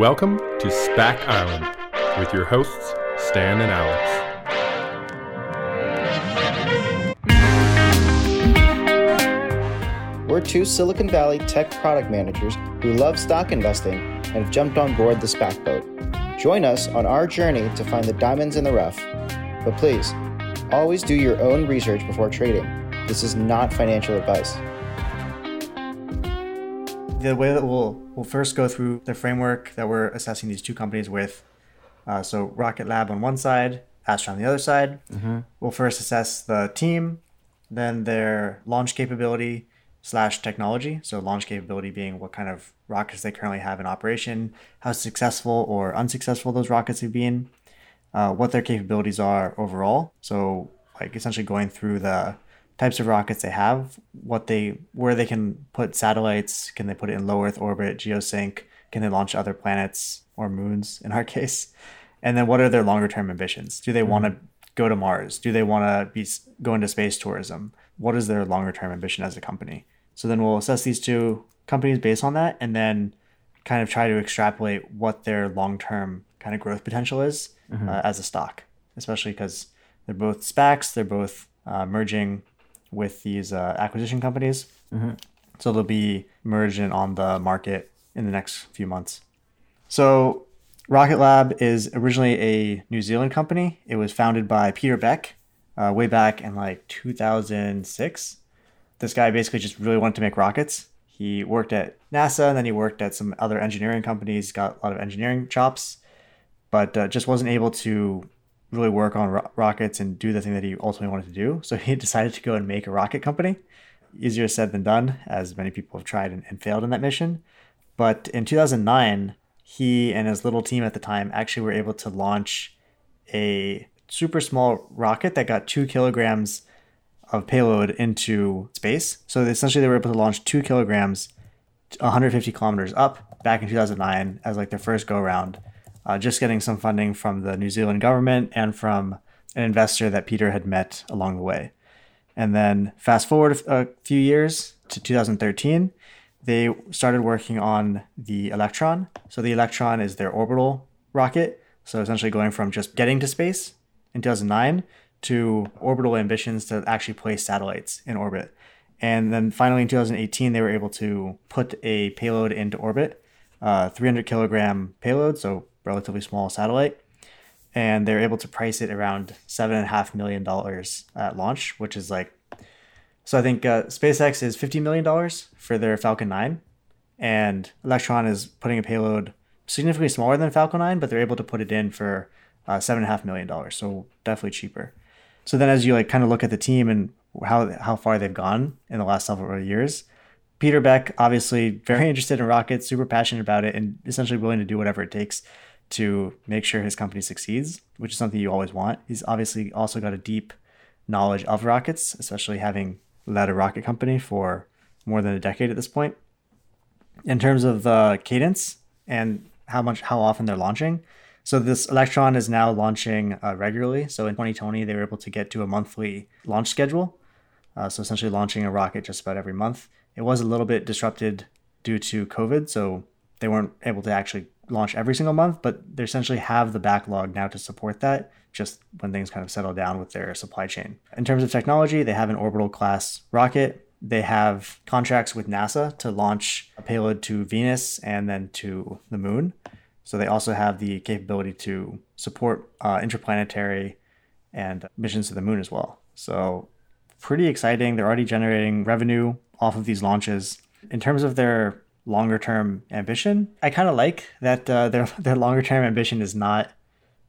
Welcome to SPAC Island with your hosts, Stan and Alex. We're two Silicon Valley tech product managers who love stock investing and have jumped on board the SPAC boat. Join us on our journey to find the diamonds in the rough. But please, always do your own research before trading. This is not financial advice. The way that we'll we'll first go through the framework that we're assessing these two companies with. Uh, so Rocket Lab on one side, Astra on the other side. We'll first assess the team, then their launch capability slash technology. So launch capability being what kind of rockets they currently have in operation, how successful or unsuccessful those rockets have been, uh, what their capabilities are overall. So like essentially going through the types of rockets they have, what they where they can put satellites, can they put it in low Earth orbit, geosync, can they launch other planets or moons in our case, and then what are their longer term ambitions? Do they want to go to Mars? Do they want to be go into space tourism? What is their longer term ambition as a company? So then we'll assess these two companies based on that, and then kind of try to extrapolate what their long term kind of growth potential is uh, as a stock, especially because they're both SPACs, they're both uh, merging with these uh, acquisition companies. So they'll be merged in on the market in the next few months. So Rocket Lab is originally a New Zealand company. It was founded by Peter Beck uh, way back in like 2006. This guy basically just really wanted to make rockets. He worked at NASA and then he worked at some other engineering companies, got a lot of engineering chops, but uh, just wasn't able to really work on ro- rockets and do the thing that he ultimately wanted to do. So he decided to go and make a rocket company. Easier said than done, as many people have tried and, and failed in that mission. But in 2009, he and his little team at the time actually were able to launch a super small rocket that got two kilograms of payload into space. So essentially, they were able to launch two kilograms 150 kilometers up back in 2009 as like their first go around, uh, just getting some funding from the New Zealand government and from an investor that Peter had met along the way. And then fast forward a few years to 2013, they started working on the Electron. So the Electron is their orbital rocket. So essentially going from just getting to space in 2009 to orbital ambitions to actually place satellites in orbit. And then finally in 2018, they were able to put a payload into orbit, uh, 300 kilogram payload, so relatively small satellite. And they're able to price it around seven and a half million dollars at launch, which is like, so I think uh, SpaceX is $50 million for their Falcon 9, and Electron is putting a payload significantly smaller than Falcon 9, but they're able to put it in for uh, seven and a half million dollars, so definitely cheaper. So then, as you like kind of look at the team and how how far they've gone in the last several years, Peter Beck obviously very interested in rockets, super passionate about it, and essentially willing to do whatever it takes to make sure his company succeeds, which is something you always want. He's obviously also got a deep knowledge of rockets, especially having led a rocket company for more than a decade at this point. In terms of the cadence and how much how often they're launching, so this Electron is now launching uh, regularly. So in 2020, they were able to get to a monthly launch schedule. Uh, so essentially launching a rocket just about every month. It was a little bit disrupted due to COVID, so they weren't able to actually launch every single month, but they essentially have the backlog now to support that just when things kind of settle down with their supply chain. In terms of technology, they have an orbital class rocket. They have contracts with NASA to launch a payload to Venus and then to the moon. So they also have the capability to support uh, interplanetary and missions to the moon as well. So pretty exciting. They're already generating revenue off of these launches. In terms of their longer term ambition, I kind of like that uh, their their longer term ambition is not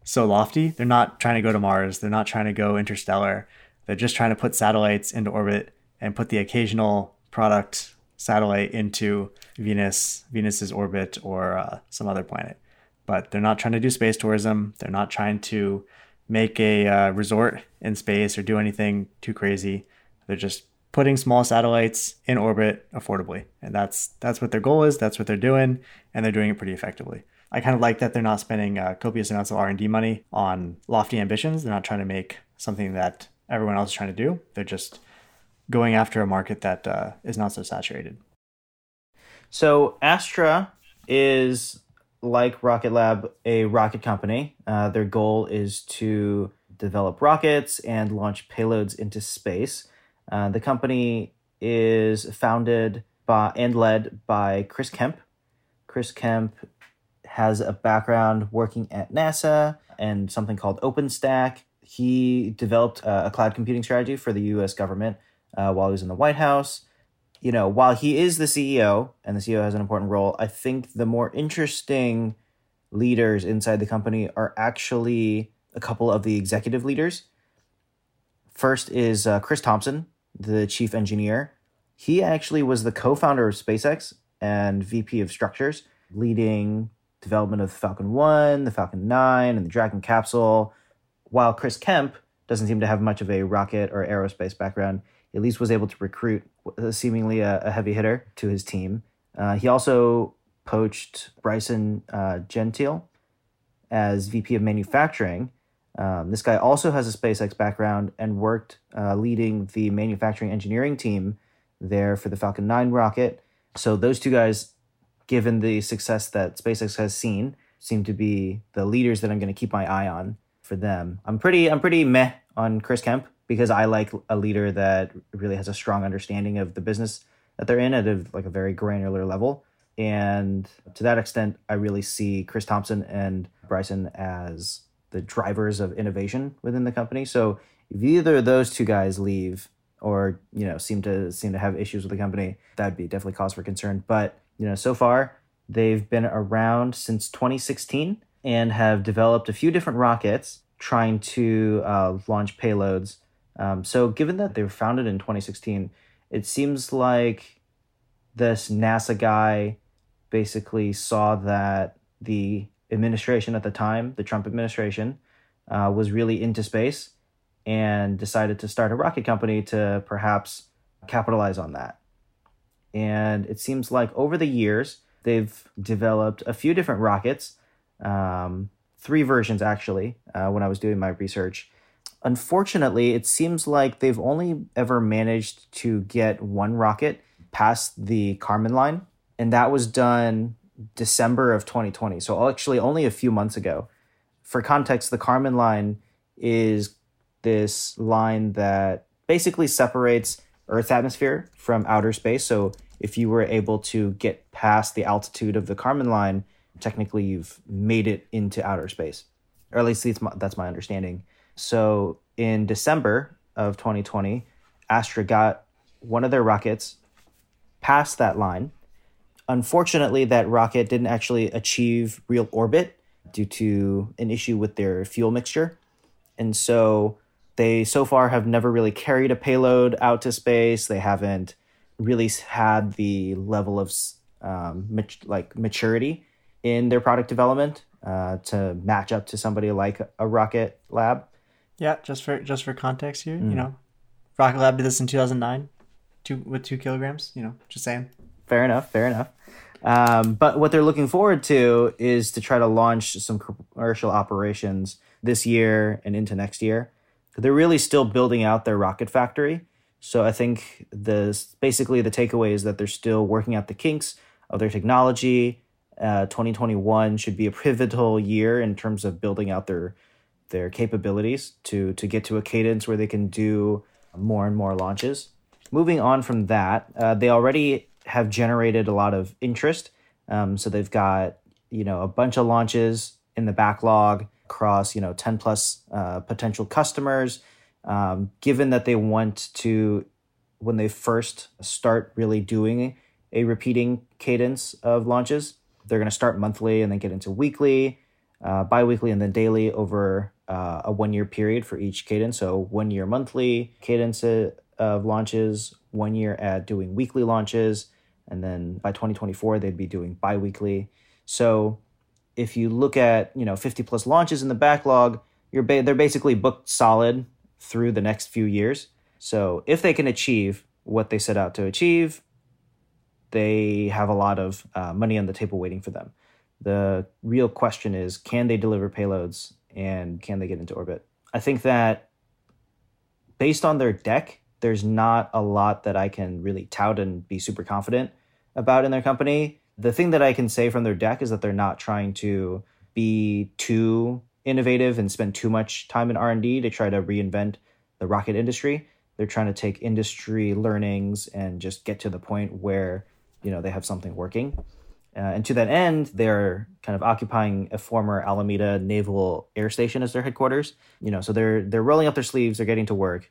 so lofty. They're not trying to go to Mars. They're not trying to go interstellar. They're just trying to put satellites into orbit and put the occasional product satellite into Venus, Venus's orbit, or uh, some other planet. But they're not trying to do space tourism. They're not trying to make a uh, resort in space or do anything too crazy. They're just putting small satellites in orbit affordably, and that's that's what their goal is. That's what they're doing, and they're doing it pretty effectively. I kind of like that they're not spending uh, copious amounts of R and D money on lofty ambitions. They're not trying to make something that everyone else is trying to do. They're just going after a market that uh, is not so saturated. So Astra is like Rocket Lab, a rocket company. Uh, their goal is to develop rockets and launch payloads into space. Uh, the company is founded by and led by Chris Kemp. Chris Kemp has a background working at NASA and something called OpenStack. He developed uh, a cloud computing strategy for the U.S. government uh, while he was in the White House. You know, while he is the CEO and the CEO has an important role, I think the more interesting leaders inside the company are actually a couple of the executive leaders. First is uh, Chris Thompson, the chief engineer. He actually was the co founder of SpaceX and VP of structures, leading development of the Falcon 1, the Falcon 9, and the Dragon capsule. While Chris Kemp doesn't seem to have much of a rocket or aerospace background, at least was able to recruit seemingly a, a heavy hitter to his team. Uh, he also poached Bryson uh, Gentile as VP of manufacturing. Um, this guy also has a SpaceX background and worked uh, leading the manufacturing engineering team there for the Falcon 9 rocket. So those two guys given the success that SpaceX has seen, seem to be the leaders that I'm going to keep my eye on for them. I'm pretty I'm pretty meh on Chris Kemp because I like a leader that really has a strong understanding of the business that they're in at a, like a very granular level. And to that extent, I really see Chris Thompson and Bryson as the drivers of innovation within the company. So if either of those two guys leave or you know seem to seem to have issues with the company, that'd be definitely cause for concern. But you know, so far they've been around since 2016 and have developed a few different rockets trying to uh, launch payloads. Um, so, given that they were founded in 2016, it seems like this NASA guy basically saw that the administration at the time, the Trump administration, uh, was really into space and decided to start a rocket company to perhaps capitalize on that. And it seems like over the years, they've developed a few different rockets, um, three versions actually, uh, when I was doing my research. Unfortunately, it seems like they've only ever managed to get one rocket past the Kármán line, and that was done December of 2020. So, actually, only a few months ago. For context, the Kármán line is this line that basically separates Earth's atmosphere from outer space. So if you were able to get past the altitude of the Kármán line, technically you've made it into outer space, or at least that's my, that's my understanding. So in December of 2020, Astra got one of their rockets past that line. Unfortunately, that rocket didn't actually achieve real orbit due to an issue with their fuel mixture. And so they so far have never really carried a payload out to space. They haven't really had the level of um, mat- like maturity in their product development uh, to match up to somebody like a Rocket Lab. Yeah, just for just for context here, mm. you know, Rocket Lab did this in 2009, two with two kilograms. You know, just saying. Fair enough. Fair enough. Um, but what they're looking forward to is to try to launch some commercial operations this year and into next year they're really still building out their rocket factory. So I think the basically the takeaway is that they're still working out the kinks of their technology. Uh, 2021 should be a pivotal year in terms of building out their their capabilities to to get to a cadence where they can do more and more launches. Moving on from that, uh, they already have generated a lot of interest. Um, so they've got you know a bunch of launches in the backlog across you know 10 plus uh, potential customers um, given that they want to when they first start really doing a repeating cadence of launches they're going to start monthly and then get into weekly uh, bi-weekly and then daily over uh, a one year period for each cadence so one year monthly cadence of launches one year at doing weekly launches and then by 2024 they'd be doing bi-weekly so if you look at you know 50 plus launches in the backlog, you're ba- they're basically booked solid through the next few years. So if they can achieve what they set out to achieve, they have a lot of uh, money on the table waiting for them. The real question is, can they deliver payloads and can they get into orbit? I think that based on their deck, there's not a lot that I can really tout and be super confident about in their company The thing that I can say from their deck is that they're not trying to be too innovative and spend too much time in R&D to try to reinvent the rocket industry. They're trying to take industry learnings and just get to the point where, you know, they have something working. Uh, and to that end, they're kind of occupying a former Alameda Naval Air Station as their headquarters. You know, so they're they're rolling up their sleeves, they're getting to work.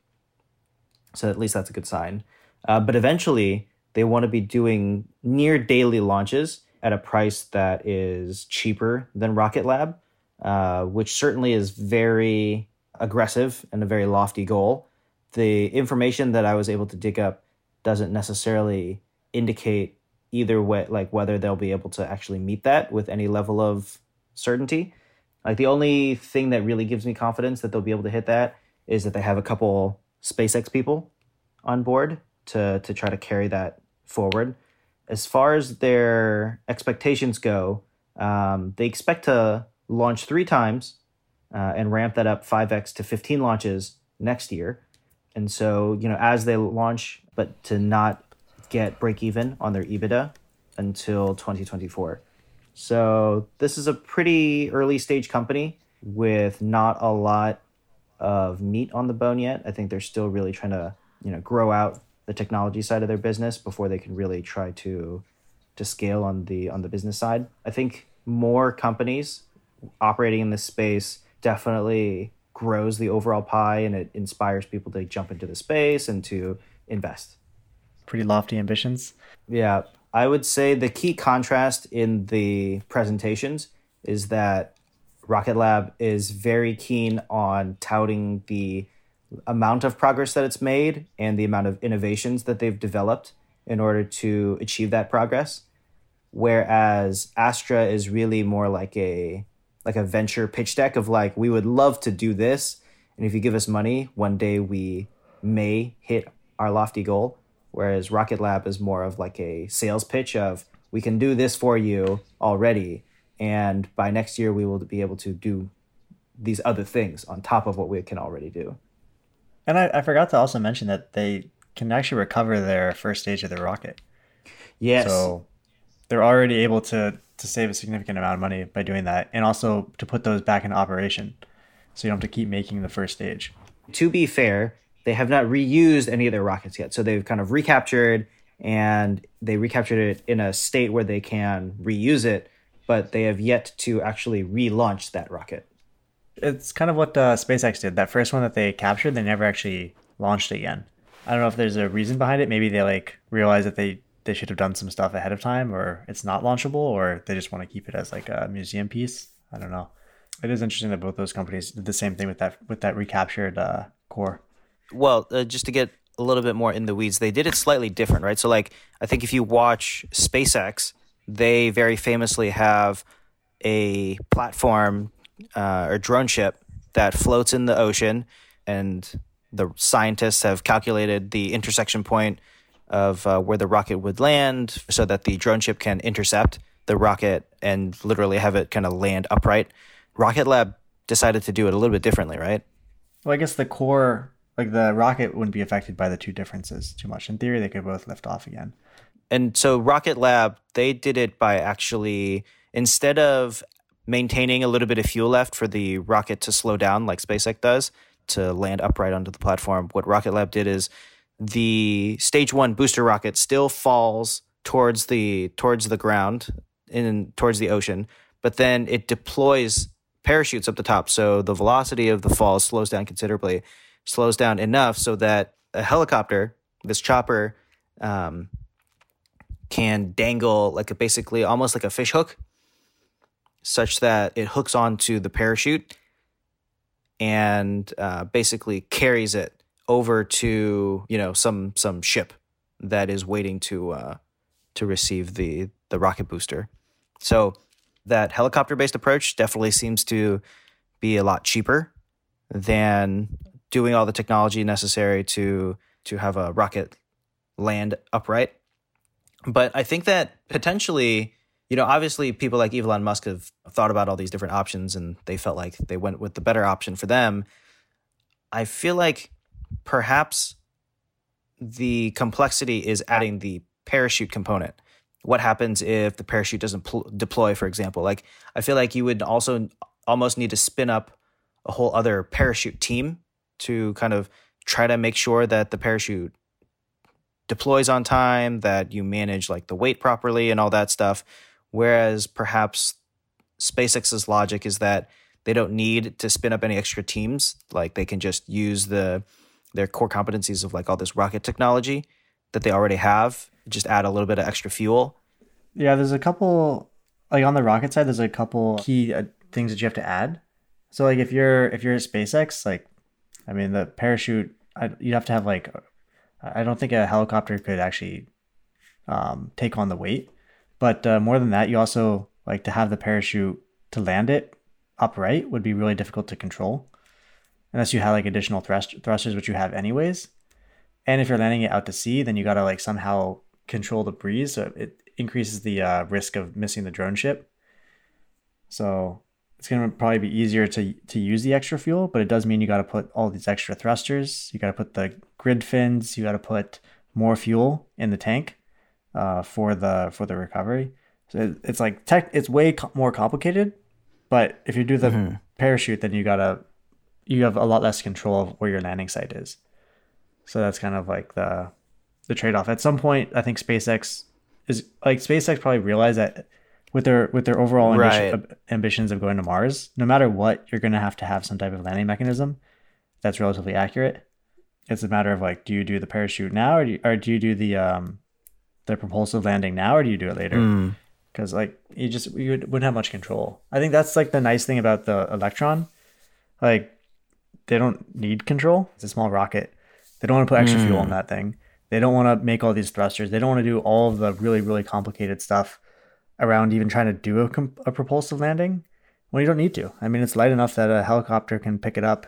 So at least that's a good sign. Uh, but eventually, they want to be doing near daily launches at a price that is cheaper than Rocket Lab, uh, which certainly is very aggressive and a very lofty goal. The information that I was able to dig up doesn't necessarily indicate either way, like whether they'll be able to actually meet that with any level of certainty. Like the only thing that really gives me confidence that they'll be able to hit that is that they have a couple SpaceX people on board to to try to carry that forward. As far as their expectations go, um, they expect to launch three times uh, and ramp that up 5x to 15 launches next year. And so, you know, as they launch, but to not get break even on their EBITDA until 2024. So this is a pretty early stage company with not a lot of meat on the bone yet. I think they're still really trying to, you know, grow out the technology side of their business before they can really try to to scale on the on the business side. I think more companies operating in this space definitely grows the overall pie and it inspires people to jump into the space and to invest pretty lofty ambitions. Yeah, I would say the key contrast in the presentations is that Rocket Lab is very keen on touting the amount of progress that it's made and the amount of innovations that they've developed in order to achieve that progress. Whereas Astra is really more like a like a venture pitch deck of like we would love to do this and if you give us money one day we may hit our lofty goal. Whereas Rocket Lab is more of like a sales pitch of we can do this for you already, and by next year we will be able to do these other things on top of what we can already do. And I, I forgot to also mention that they can actually recover their first stage of the rocket. Yes. So they're already able to to save a significant amount of money by doing that, and also to put those back in operation, so you don't have to keep making the first stage. To be fair, they have not reused any of their rockets yet. So they've kind of recaptured and they recaptured it in a state where they can reuse it, but they have yet to actually relaunch that rocket. It's kind of what uh, SpaceX did. That first one that they captured, they never actually launched again. I don't know if there's a reason behind it. Maybe they like realize that they they should have done some stuff ahead of time, or it's not launchable, or they just want to keep it as like a museum piece. I don't know. It is interesting that both those companies did the same thing with that with that recaptured uh, core well, uh, just to get a little bit more in the weeds, they did it slightly different, right? So, like, I think if you watch SpaceX, they very famously have a platform uh, or drone ship that floats in the ocean, and the scientists have calculated the intersection point of uh, where the rocket would land so that the drone ship can intercept the rocket and literally have it kind of land upright. Rocket Lab decided to do it a little bit differently, right? Well, I guess the core like the rocket wouldn't be affected by the two differences too much. In theory, they could both lift off again. And so Rocket Lab, they did it by actually instead of maintaining a little bit of fuel left for the rocket to slow down like SpaceX does to land upright onto the platform, what Rocket Lab did is the stage 1 booster rocket still falls towards the towards the ground in towards the ocean, but then it deploys parachutes up the top. So the velocity of the fall slows down considerably slows down enough so that a helicopter, this chopper, um, can dangle like a basically almost like a fish hook, such that it hooks onto the parachute and uh, basically carries it over to you know some some ship that is waiting to uh, to receive the the rocket booster. So that helicopter based approach definitely seems to be a lot cheaper than doing all the technology necessary to to have a rocket land upright. But I think that potentially, you know, obviously people like Elon Musk have thought about all these different options and they felt like they went with the better option for them. I feel like perhaps the complexity is adding the parachute component. what happens if the parachute doesn't pl- deploy, for example? Like, I feel like you would also almost need to spin up a whole other parachute team to kind of try to make sure that the parachute deploys on time, that you manage like the weight properly and all that stuff. Whereas perhaps SpaceX's logic is that they don't need to spin up any extra teams. Like they can just use the their core competencies of like all this rocket technology that they already have, just add a little bit of extra fuel. Yeah, there's a couple like on the rocket side. There's a couple key uh, things that you have to add. So like if you're if you're at SpaceX, like I mean the parachute, I, you'd have to have like I don't think a helicopter could actually um, take on the weight, but uh, more than that, you also like to have the parachute to land it upright would be really difficult to control unless you had like additional thrust thrusters, which you have anyways. And if you're landing it out to sea, then you got to like somehow control the breeze, so it increases the uh, risk of missing the drone ship. So it's gonna probably be easier to to use the extra fuel, but it does mean you got to put all these extra thrusters. You got to put the grid fins. You got to put more fuel in the tank uh, for the for the recovery. So it, it's like tech. It's way co- more complicated, but if you do the mm-hmm. parachute, then you gotta you have a lot less control of where your landing site is. So that's kind of like the the trade off. At some point, I think SpaceX is like SpaceX probably realized that with their with their overall ambition, right. ambitions of going to Mars, no matter what, you're going to have to have some type of landing mechanism that's relatively accurate. It's a matter of like, do you do the parachute now, or do you, or do you do the um the propulsive landing now, or do you do it later? Because mm. like you just you wouldn't have much control. I think that's like the nice thing about the Electron, like they don't need control. It's a small rocket. They don't want to put extra mm. fuel hmm. that thing. They don't want to make all these thrusters. They don't want to do all of the really really complicated stuff around even trying to do a, a propulsive landing when you don't need to. I mean, it's light enough that a helicopter can pick it up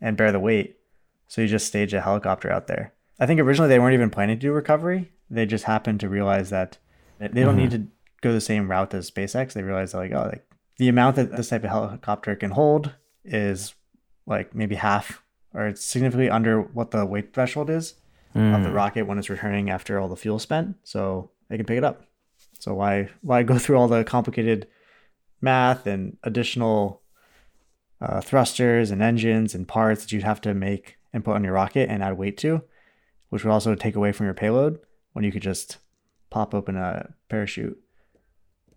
and bear the weight. So you just stage a helicopter out there. I think originally they weren't even planning to do recovery. They just happened to realize that they don't mm-hmm. need to go the same route as SpaceX. They realized like, oh, like the amount that this type of helicopter can hold is like maybe half or it's significantly under what the weight threshold is mm. of the mm. rocket when it's returning after all the fuel spent. So they can pick it up. So why why go through all the complicated math and additional uh, thrusters and engines and parts that you'd have to make and put on your rocket and add weight to, which would also take away from your payload when you could just pop open a parachute.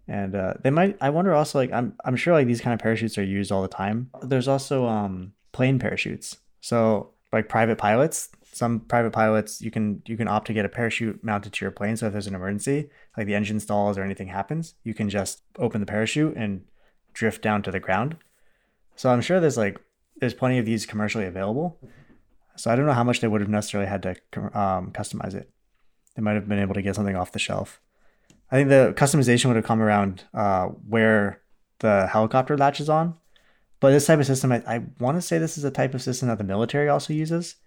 And uh, they might. I wonder also like I'm I'm sure like these kind of parachutes are used all the time. There's also um plane parachutes. So like private pilots, some private pilots you can you can opt to get a parachute mounted to your plane. So if there's an emergency like the engine stalls or anything happens you can just open the parachute and drift down to the ground. So i'm sure there's like there's plenty of these commercially available. So i don't know how much they would have necessarily had to um, customize it. They might have been able to get something off the shelf. I think the customization would have come around uh, where the helicopter latches on. But this type of system i, I want to say this is a type of system that the military also uses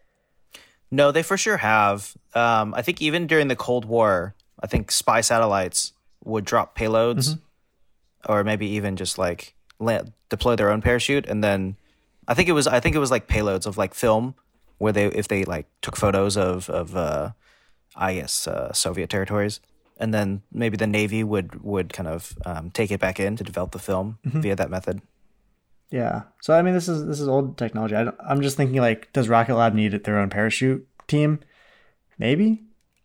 no, they for sure have. Um, I think even during the Cold War, I think spy satellites would drop payloads, mm-hmm. or maybe even just like land, deploy their own parachute, and then I think it was I think it was like payloads of like film where they if they like took photos of of uh, I guess uh, Soviet territories, and then maybe the Navy would would kind of um, take it back in to develop the film mm-hmm. via that method. Yeah. So I mean, this is this is old technology. I am just thinking like, does Rocket Lab need their own parachute team? Maybe,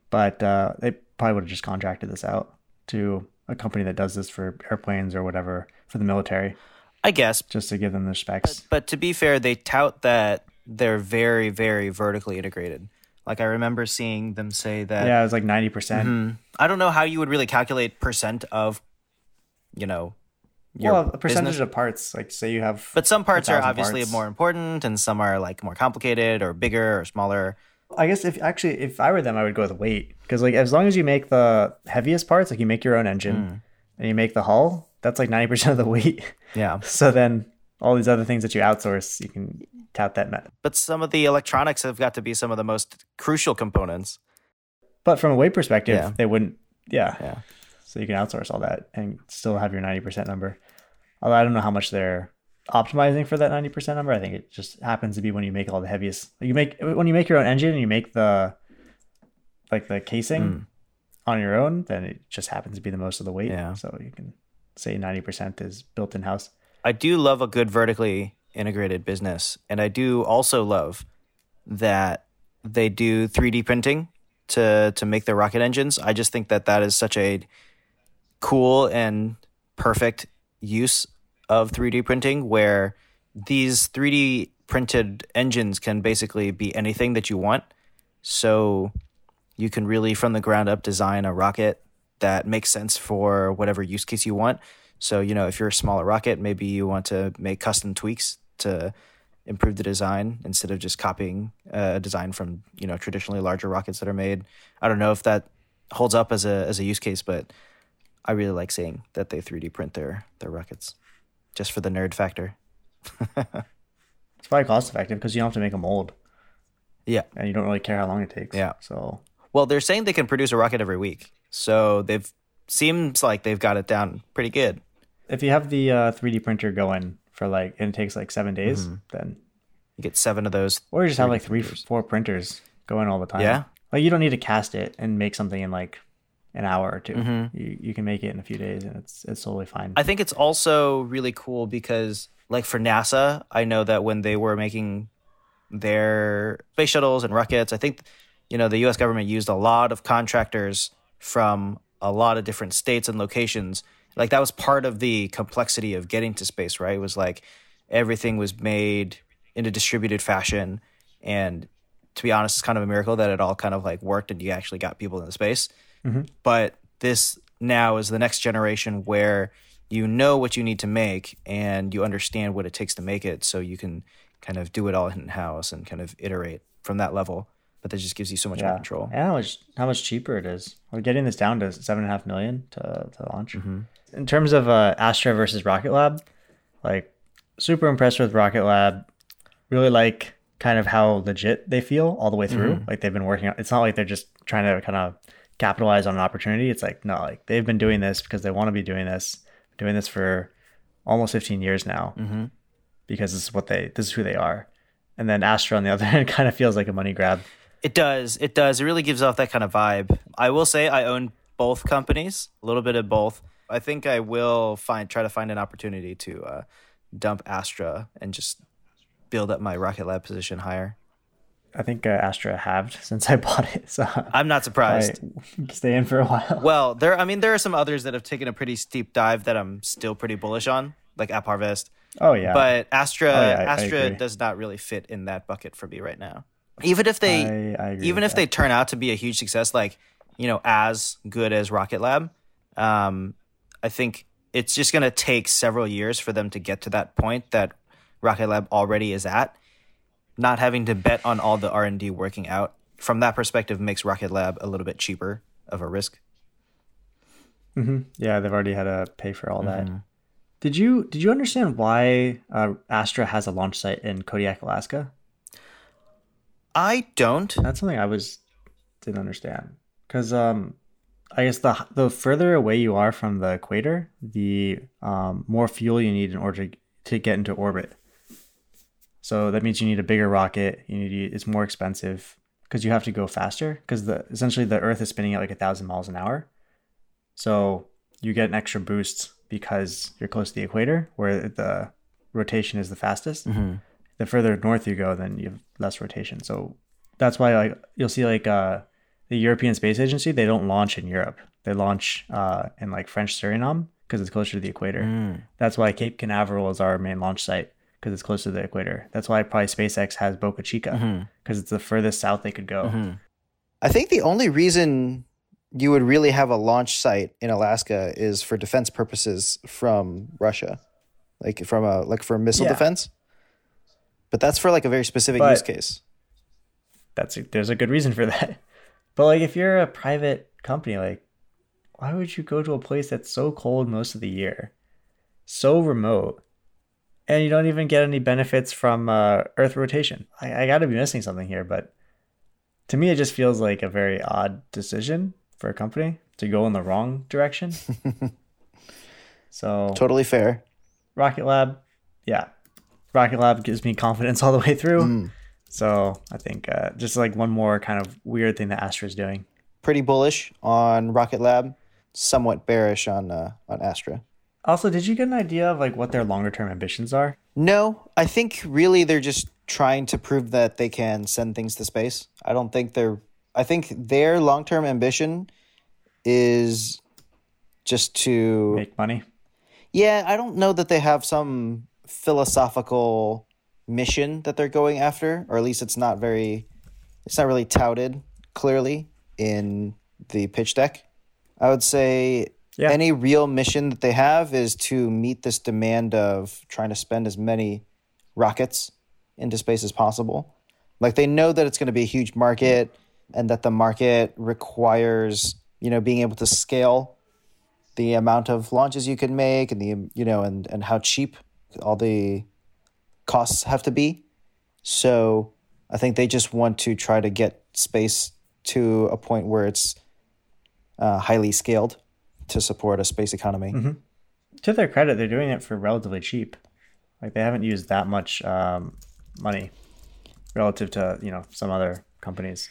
but uh, they probably would have just contracted this out to a company that does this for airplanes or whatever for the military. I guess just to give them the specs. But, but to be fair, they tout that they're very, very vertically integrated. Like I remember seeing them say that. Yeah, it was like ninety percent. Mm-hmm. I don't know how you would really calculate percent of, you know, well, a percentage business. of parts, like say you have. But some parts are obviously parts. more important, and some are like more complicated or bigger or smaller. I guess if actually if I were them, I would go with weight because like as long as you make the heaviest parts, like you make your own engine mm. and you make the hull, that's like ninety percent of the weight. Yeah. so then all these other things that you outsource, you can tout that. Met. But some of the electronics have got to be some of the most crucial components. But from a weight perspective, yeah. they wouldn't. Yeah. Yeah. So you can outsource all that and still have your ninety percent number. Although I don't know how much they're optimizing for that 90% number. I think it just happens to be when you make all the heaviest. You make when you make your own engine and you make the like the casing. Mm. on your own, then it just happens to be the most of the weight. Yeah. So you can say 90% is built in house. I do love a good vertically integrated business, and I do also love that they do 3D printing to to make their rocket engines. I just think that that is such a cool and perfect use of 3D printing where these 3D printed engines can basically be anything that you want. So you can really from the ground up design a rocket that makes sense for whatever use case you want. So, you know, if you're a smaller rocket, maybe you want to make custom tweaks to improve the design instead of just copying a design from, you know, traditionally larger rockets that are made. I don't know if that holds up as a as a use case, but I really like seeing that they 3D print their their rockets just for the nerd factor. It's probably cost effective because you don't have to make a mold Yeah. and you don't really care how long it takes. Yeah. So Well, they're saying they can produce a rocket every week. So they've seems like they've got it down pretty good. if you have the uh, 3D printer going for like, and it takes like seven days, Mm-hmm. then, You get seven of those. or you just have like 3D printers. four printers going all the time. Yeah. Like you don't need to cast it and make something in like an hour or 2 Mm-hmm. You, you can make it in a few days and it's, it's totally fine. I think it's also really cool because, like for NASA, I know that when they were making their space shuttles and rockets, I think, you know, the U.S. government used a lot of contractors from a lot of different states and locations. Like that was part of the complexity of getting to space, right? It was like everything was made in a distributed fashion, and to be honest, it's kind of a miracle that it all kind of like worked and you actually got people into space. But this now is the next generation where you know what you need to make and you understand what it takes to make it, so you can kind of do it all in house and kind of iterate from that level. But that just gives you so much more yeah. control. And how much, how much cheaper it is. We're getting this down to seven and a half million to, to launch. Mm-hmm. In terms of uh, Astra versus Rocket Lab, like super impressed with Rocket Lab. Really like kind of how legit they feel all the way through. Mm-hmm. Like they've been working. on It's not like they're just trying to kind of capitalize on an opportunity. It's like no, like they've been doing this because they want to be doing this, doing this for almost 15 years now, Mm-hmm. because this is what they, this is who they are. And then Astra on the other hand kind of feels like a money grab. It does. It does. It really gives off that kind of vibe. I will say I own both companies, a little bit of both. I think I will find try to find an opportunity to uh, dump Astra and just build up my Rocket Lab position higher. I think uh, Astra halved since I bought it, so I'm not surprised. Stay in for a while. Well, there. I mean, there are some others that have taken a pretty steep dive that I'm still pretty bullish on, like AppHarvest. Oh yeah, But Astra, Oh, yeah, I- I Astra agree. does not really fit in that bucket for me right now. Even if they, I- I agree even if they turn out to be a huge success, like you know, as good as Rocket Lab, um, I think it's just going to take several years for them to get to that point that Rocket Lab already is at. Not having to bet on all the R and D working out from that perspective makes Rocket Lab a little bit cheaper of a risk. yeah, they've already had to pay for all Mm-hmm. that. Did you did you understand why uh, Astra has a launch site in Kodiak, Alaska? I don't. That's something I was didn't understand because um, I guess the the further away you are from the equator, the um, more fuel you need in order to get into orbit. So that means you need a bigger rocket. You need it's more expensive because you have to go faster because the essentially the Earth is spinning at like a thousand miles an hour. So you get an extra boost because you're close to the equator where the rotation is the fastest the further north you go, then you have less rotation. So that's why like you'll see like uh the European Space Agency, they don't launch in Europe. They launch uh in like French Suriname because it's closer to the equator. That's why Cape Canaveral is our main launch site because it's close to the equator. That's why probably SpaceX has Boca Chica mm-hmm. because it's the furthest south they could go. Mm-hmm. I think the only reason you would really have a launch site in Alaska is for defense purposes from Russia, like from a like for missile Yeah. defense. But that's for like a very specific But- use case. That's a, there's a good reason for that. But like if you're a private company, like why would you go to a place that's so cold most of the year, so remote, and you don't even get any benefits from uh, Earth rotation? I, I got to be missing something here, but to me, it just feels like a very odd decision for a company to go in the wrong direction. so Totally fair. Rocket Lab, yeah, Rocket Lab gives me confidence all the way through. So I think uh, just like one more kind of weird thing that Astra is doing. pretty bullish on Rocket Lab, somewhat bearish on uh, on Astra. Also, did you get an idea of like what their longer term ambitions are? No, I think really they're just trying to prove that they can send things to space. I don't think they're. I think their long term ambition is just to Make money. Yeah, I don't know that they have some philosophical mission that they're going after, or at least it's not very, it's not really touted clearly in the pitch deck. I would say Yeah. any real mission that they have is to meet this demand of trying to spend as many rockets into space as possible. Like they know that it's going to be a huge market and that the market requires, you know, being able to scale the amount of launches you can make and the you know and and how cheap all the costs have to be. So I think they just want to try to get space to a point where it's uh, highly scaled to support a space economy. To their credit, they're doing it for relatively cheap. Like they haven't used that much um, money relative to you know some other companies.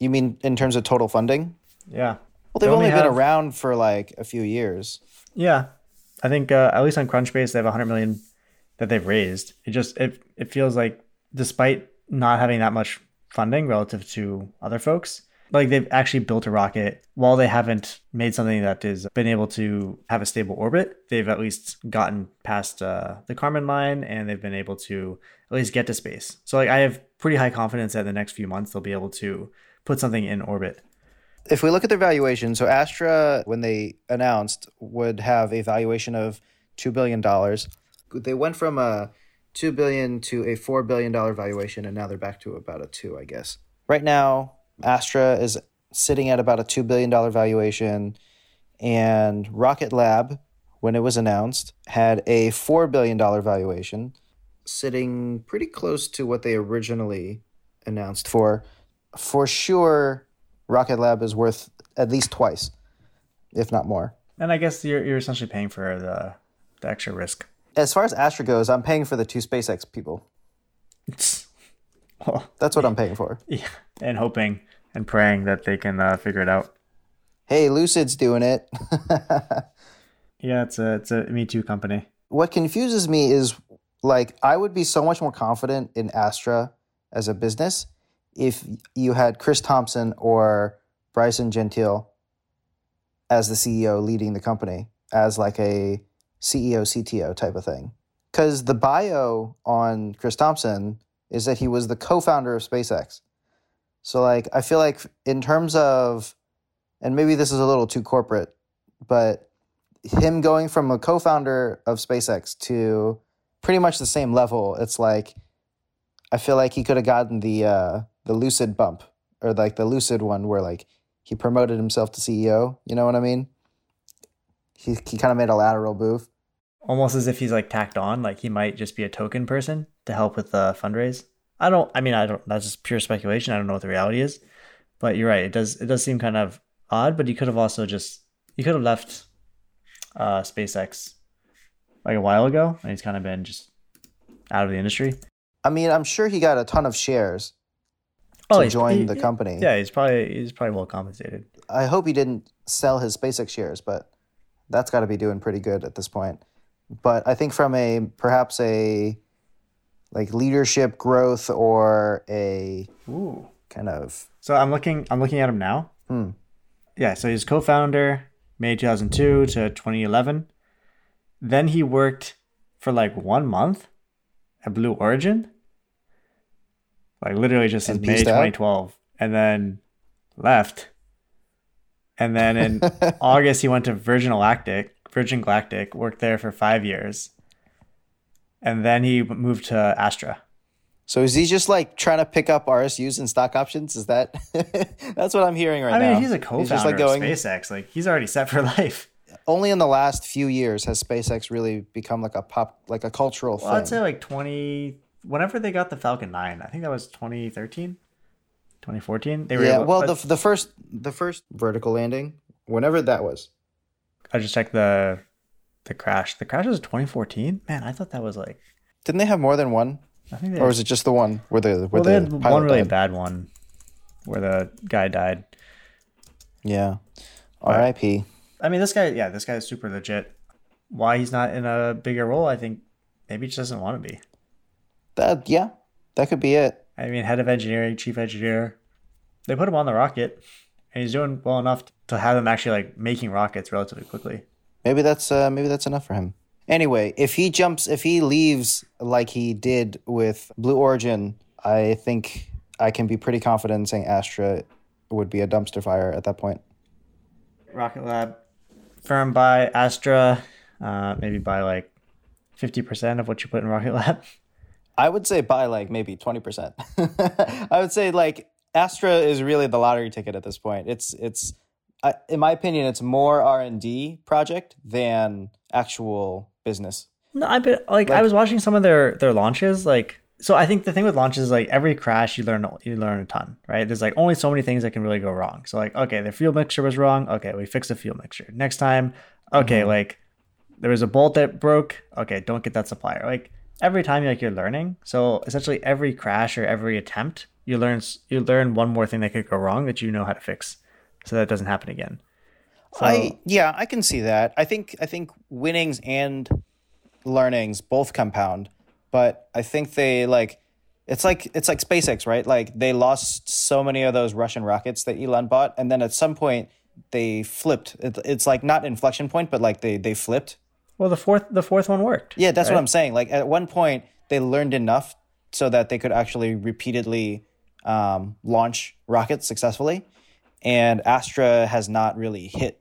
You mean in terms of total funding? Yeah. Well, they've They only, only been around for like a few years. Yeah, I think uh, at least on Crunchbase they have 100 million that they've raised. It just it it feels like despite not having that much funding relative to other folks, like they've actually built a rocket while they haven't made something that has been able to have a stable orbit. They've at least gotten past uh, the Kármán line and they've been able to at least get to space. So like I have pretty high confidence that in the next few months they'll be able to put something in orbit. if we look at their valuation, so Astra, when they announced, would have a valuation of two billion dollars. They went from a two billion to a four billion dollar valuation, and now they're back to about a two, I guess. Right now, Astra is sitting at about a two billion dollar valuation, and Rocket Lab, when it was announced, had a four billion dollar valuation, sitting pretty close to what they originally announced for. For sure, Rocket Lab is worth at least twice, if not more. And I guess you're, you're essentially paying for the, the extra risk. As far as Astra goes, I'm paying for the two SpaceX people. Well, That's what I'm paying for. yeah, and hoping and praying that they can uh, figure it out. Hey, Lucid's doing it. Yeah, it's a it's a Me Too company. what confuses me is like I would be so much more confident in Astra as a business if you had Chris Thompson or Bryson Gentile as the CEO leading the company as like a CEO CTO type of thing. Cuz the bio on Chris Thompson is that he was the co-founder of SpaceX. So like I feel like in terms of and maybe this is a little too corporate, but him going from a co-founder of SpaceX to pretty much the same level, it's like I feel like he could have gotten the uh, the Lucid bump or like the Lucid one where like he promoted himself to CEO. You know what I mean? He he kind of made a lateral move. Almost as if he's like tacked on, like he might just be a token person to help with the fundraise. I don't. I mean, I don't. That's just pure speculation. I don't know what the reality is, but you're right. It does. It does seem kind of odd. But he could have also just. He could have left uh, SpaceX like a while ago, and he's kind of been just out of the industry. I mean, I'm sure he got a ton of shares Oh, to join he- the company. Yeah, he's probably he's probably well compensated. I hope he didn't sell his SpaceX shares, but that's got to be doing pretty good at this point. But I think from a perhaps a like leadership growth or a Ooh. kind of So I'm looking. I'm looking at him now. Hmm. Yeah. So he's co-founder May 2002 to 2011. Then he worked for like one month at Blue Origin. Like literally just since May peaced out? 2012, and then left. And then in August he went to Virgin Galactic. Virgin Galactic worked there for five years, and then he moved to Astra. So is he just like trying to pick up RSUs and stock options? Is that that's what I'm hearing right now? I now? mean, he's a co-founder just like going. of SpaceX. Like he's already set for life. Only in the last few years has SpaceX really become like a pop, like a cultural Well, thing. I'd say like 20, whenever they got the Falcon 9, I think that was 2013, 2014. They were yeah. able, Well, the the first the first vertical landing, whenever that was. I just checked the the crash. The crash was 2014. Man, I thought that was like, Didn't they have more than one, I think they or was it just the one where the where well, they the had pilot one really died? bad one where the guy died. Yeah. R.I.P. I mean, this guy, yeah, this guy is super legit. Why he's not in a bigger role, I think maybe he just doesn't want to be. That yeah, that could be it. I mean, head of engineering, chief engineer. They put him on the rocket, and he's doing well enough to have him actually like making rockets relatively quickly. Maybe that's uh, maybe that's enough for him. Anyway, if he jumps, if he leaves like he did with Blue Origin, I think I can be pretty confident in saying Astra would be a dumpster fire at that point. Rocket Lab, firm buy Astra, uh, maybe buy like fifty percent of what you put in Rocket Lab. I would say buy like maybe twenty percent. I would say like Astra is really the lottery ticket at this point. It's it's I, in my opinion, it's more R and D project than actual business. No, I bet like, I was watching some of their their launches. Like, so I think the thing with launches is like every crash you learn you learn a ton, right? There's like only so many things that can really go wrong. So like, okay, the fuel mixture was wrong. Okay, we fix the fuel mixture. Next time, okay, mm-hmm. like there was a bolt that broke. Okay, don't get that supplier. Like every time, like you're learning. So essentially, every crash or every attempt, you learn you learn one more thing that could go wrong that you know how to fix, so that doesn't happen again. So, I yeah, I can see that. I think I think winnings and learnings both compound, but I think they like it's like it's like SpaceX, right? Like they lost so many of those Russian rockets that Elon bought, and then at some point they flipped. It, it's like not inflection point, but like they they flipped. well, the fourth the fourth one worked. Yeah, that's what? I'm saying. Like at one point they learned enough so that they could actually repeatedly um, launch rockets successfully, and Astra has not really hit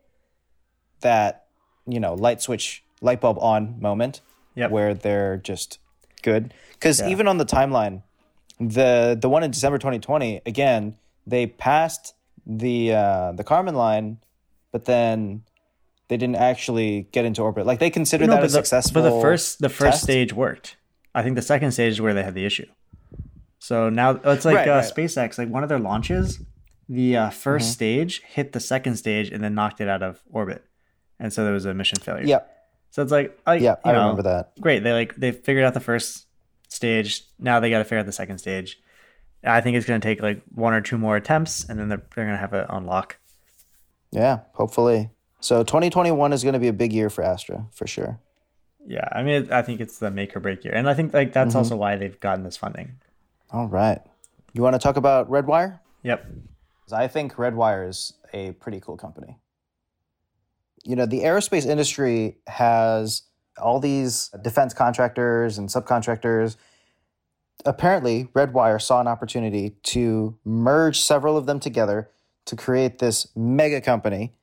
that you know light switch light bulb on moment Yep. where they're just good because Yeah. even on the timeline the the one in december 2020 again they passed the uh the Kármán line but then they didn't actually get into orbit like they considered No, that a the, successful but the first the first test. stage worked. I think the second stage is where they had the issue. So now it's like Right, uh, right. SpaceX, like one of their launches, the uh, 1st Mm-hmm. stage hit the second stage and then knocked it out of orbit, and so there was a mission failure. yep So it's like, I, yeah i know, remember that Great, they like they figured out the first stage. Now they got to figure out the second stage. I think it's going to take like one or two more attempts, and then they're, they're going to have it on lock. yeah hopefully so 2021 is going to be a big year for astra for sure Yeah, I mean, I think it's the make or break year, and I think like that's Mm-hmm. also why they've gotten this funding. all right you want to talk about redwire Yep. I think Redwire is a pretty cool company. You know, the aerospace industry has all these defense contractors and subcontractors. Apparently, Redwire saw an opportunity to merge several of them together to create this mega company.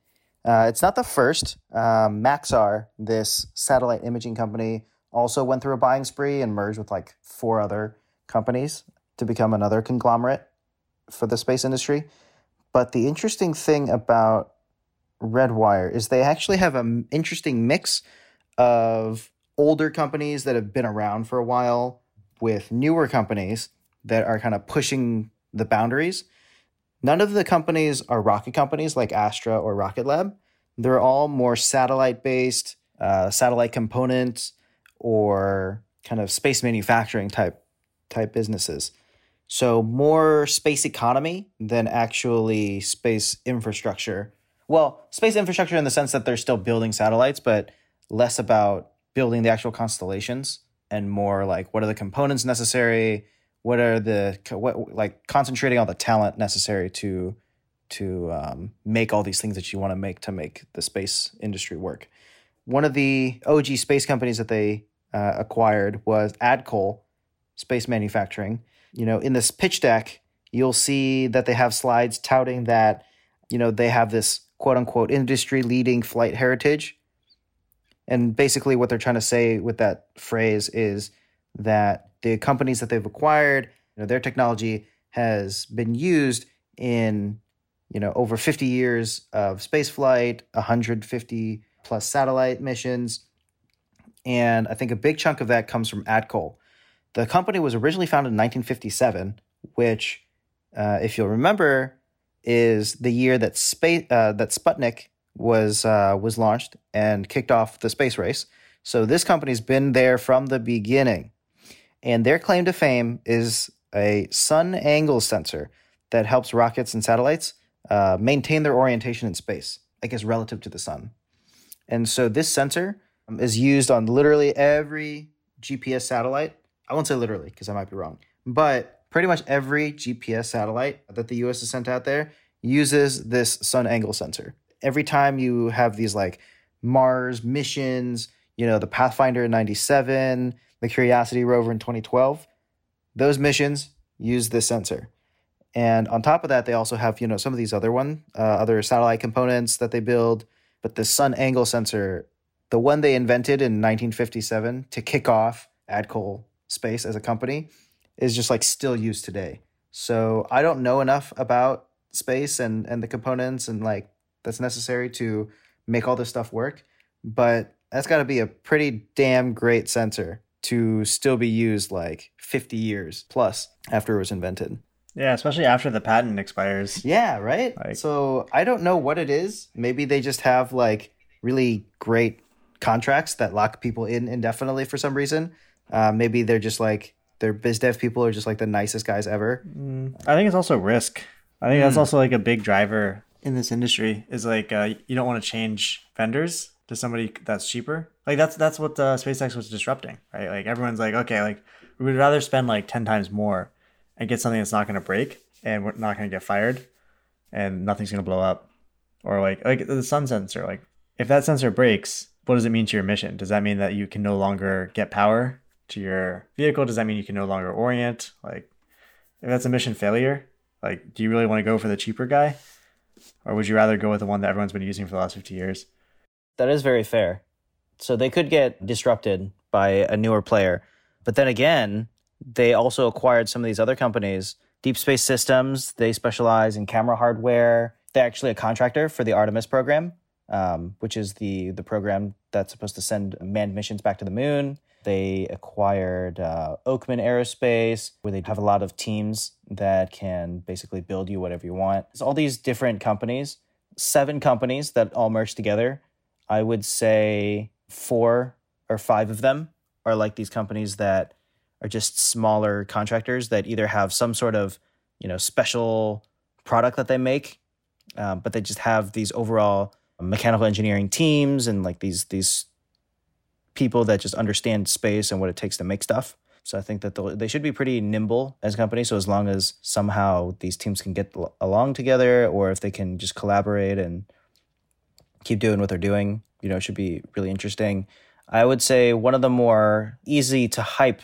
Uh, it's not the first. Um, Maxar, this satellite imaging company, also went through a buying spree and merged with like four other companies to become another conglomerate for the space industry. But the interesting thing about Redwire is they actually have an interesting mix of older companies that have been around for a while with newer companies that are kind of pushing the boundaries. None of the companies are rocket companies like Astra or Rocket Lab. They're all more satellite based, uh, satellite components, or kind of space manufacturing type type businesses. So more space economy than actually space infrastructure. Well, space infrastructure in the sense that they're still building satellites, but less about building the actual constellations and more like what are the components necessary, what are the what like concentrating on the talent necessary to to um, make all these things that you want to make to make the space industry work. One of the OG space companies that they uh, acquired was Adcole Space Manufacturing you know, in this pitch deck, you'll see that they have slides touting that, you know, they have this quote unquote industry leading flight heritage. And basically, what they're trying to say with that phrase is that the companies that they've acquired, you know, their technology has been used in, you know, over 50 years of space flight, 150 plus satellite missions. And I think a big chunk of that comes from Adcole. The company was originally founded in 1957, which, uh, if you'll remember, is the year that space uh, that Sputnik was uh, was launched and kicked off the space race. So this company's been there from the beginning, and their claim to fame is a sun angle sensor that helps rockets and satellites uh, maintain their orientation in space, I guess relative to the sun. And so this sensor um, is used on literally every GPS satellite. I won't say literally because I might be wrong, but pretty much every GPS satellite that the US has sent out there uses this sun angle sensor. Every time you have these like Mars missions, you know, the Pathfinder in 97, the Curiosity rover in 2012, those missions use this sensor. And on top of that, they also have, you know, some of these other one, uh, other satellite components that they build. But the sun angle sensor, the one they invented in 1957 to kick off Adcole Space as a company, is just like still used today. So I don't know enough about space and and the components and like that's necessary to make all this stuff work, but that's got to be a pretty damn great sensor to still be used like 50 years plus after it was invented. Yeah, especially after the patent expires. Yeah, right? Like- so I don't know what it is. Maybe they just have like really great contracts that lock people in indefinitely for some reason. Uh, maybe they're just like their biz dev people are just like the nicest guys ever. I think it's also risk. I think that's also like a big driver in this industry is like uh, you don't want to change vendors to somebody that's cheaper. Like that's that's what uh, SpaceX was disrupting, right? Like everyone's like, okay, like we would rather spend like ten times more and get something that's not going to break and we're not going to get fired and nothing's going to blow up, or like like the sun sensor. Like if that sensor breaks, what does it mean to your mission? Does that mean that you can no longer get power to your vehicle? Does that mean you can no longer orient? Like if that's a mission failure, like do you really want to go for the cheaper guy? Or would you rather go with the one that everyone's been using for the last 50 years? That is very fair. So they could get disrupted by a newer player. But then again, they also acquired some of these other companies. Deep Space Systems, they specialize in camera hardware. They're actually a contractor for the Artemis program, um, which is the, the program that's supposed to send manned missions back to the moon. They acquired uh, Oakman Aerospace, where they have a lot of teams that can basically build you whatever you want. It's all these different companies, seven companies that all merge together. I would say four or five of them are like these companies that are just smaller contractors that either have some sort of you know special product that they make, um, but they just have these overall mechanical engineering teams and like these these people that just understand space and what it takes to make stuff. So I think that they'll- should be pretty nimble as a company. So as long as somehow these teams can get along together, or if they can just collaborate and keep doing what they're doing, you know, it should be really interesting. I would say one of the more easy to hype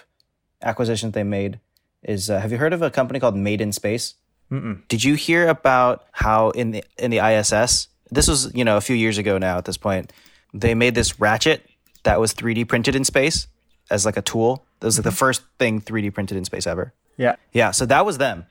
acquisitions they made is uh, have you heard of a company called Made in Space? Mm-mm. Did you hear about how in the in the ISS? This was you know a few years ago now. At this point, they made this ratchet that was 3D printed in space as like a tool. That was like the mm-hmm. first thing 3D printed in space ever. Yeah, Yeah, so that was them.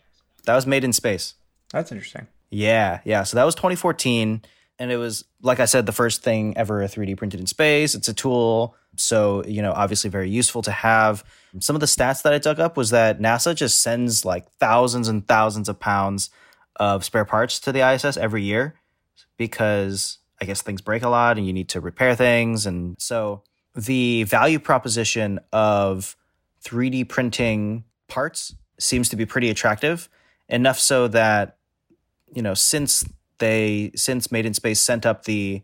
That was made in space. that's interesting. Yeah, yeah. So that was 2014. And it was, like I said, the first thing ever 3D printed in space. It's a tool. So, you know, obviously very useful to have. Some of the stats that I dug up was that NASA just sends like thousands and thousands of pounds of spare parts to the ISS every year because I guess things break a lot and you need to repair things. And so the value proposition of 3D printing parts seems to be pretty attractive, enough so that you know, since they since Made in Space sent up the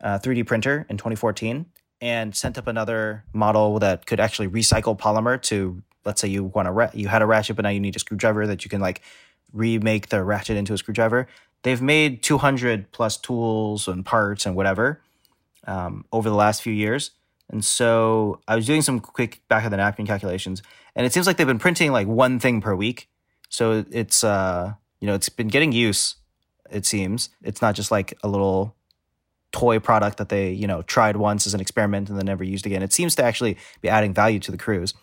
uh, 3D printer in 2014 and sent up another model that could actually recycle polymer to, let's say you want a ra- you had a ratchet, but now you need a screwdriver that you can like remake the ratchet into a screwdriver. They've made 200 plus tools and parts and whatever um, over the last few years. And so I was doing some quick back of the napkin calculations, and it seems like they've been printing like one thing per week. So it's uh, you know it's been getting use. It seems it's not just like a little toy product that they you know tried once as an experiment and then never used again. It seems to actually be adding value to the crews.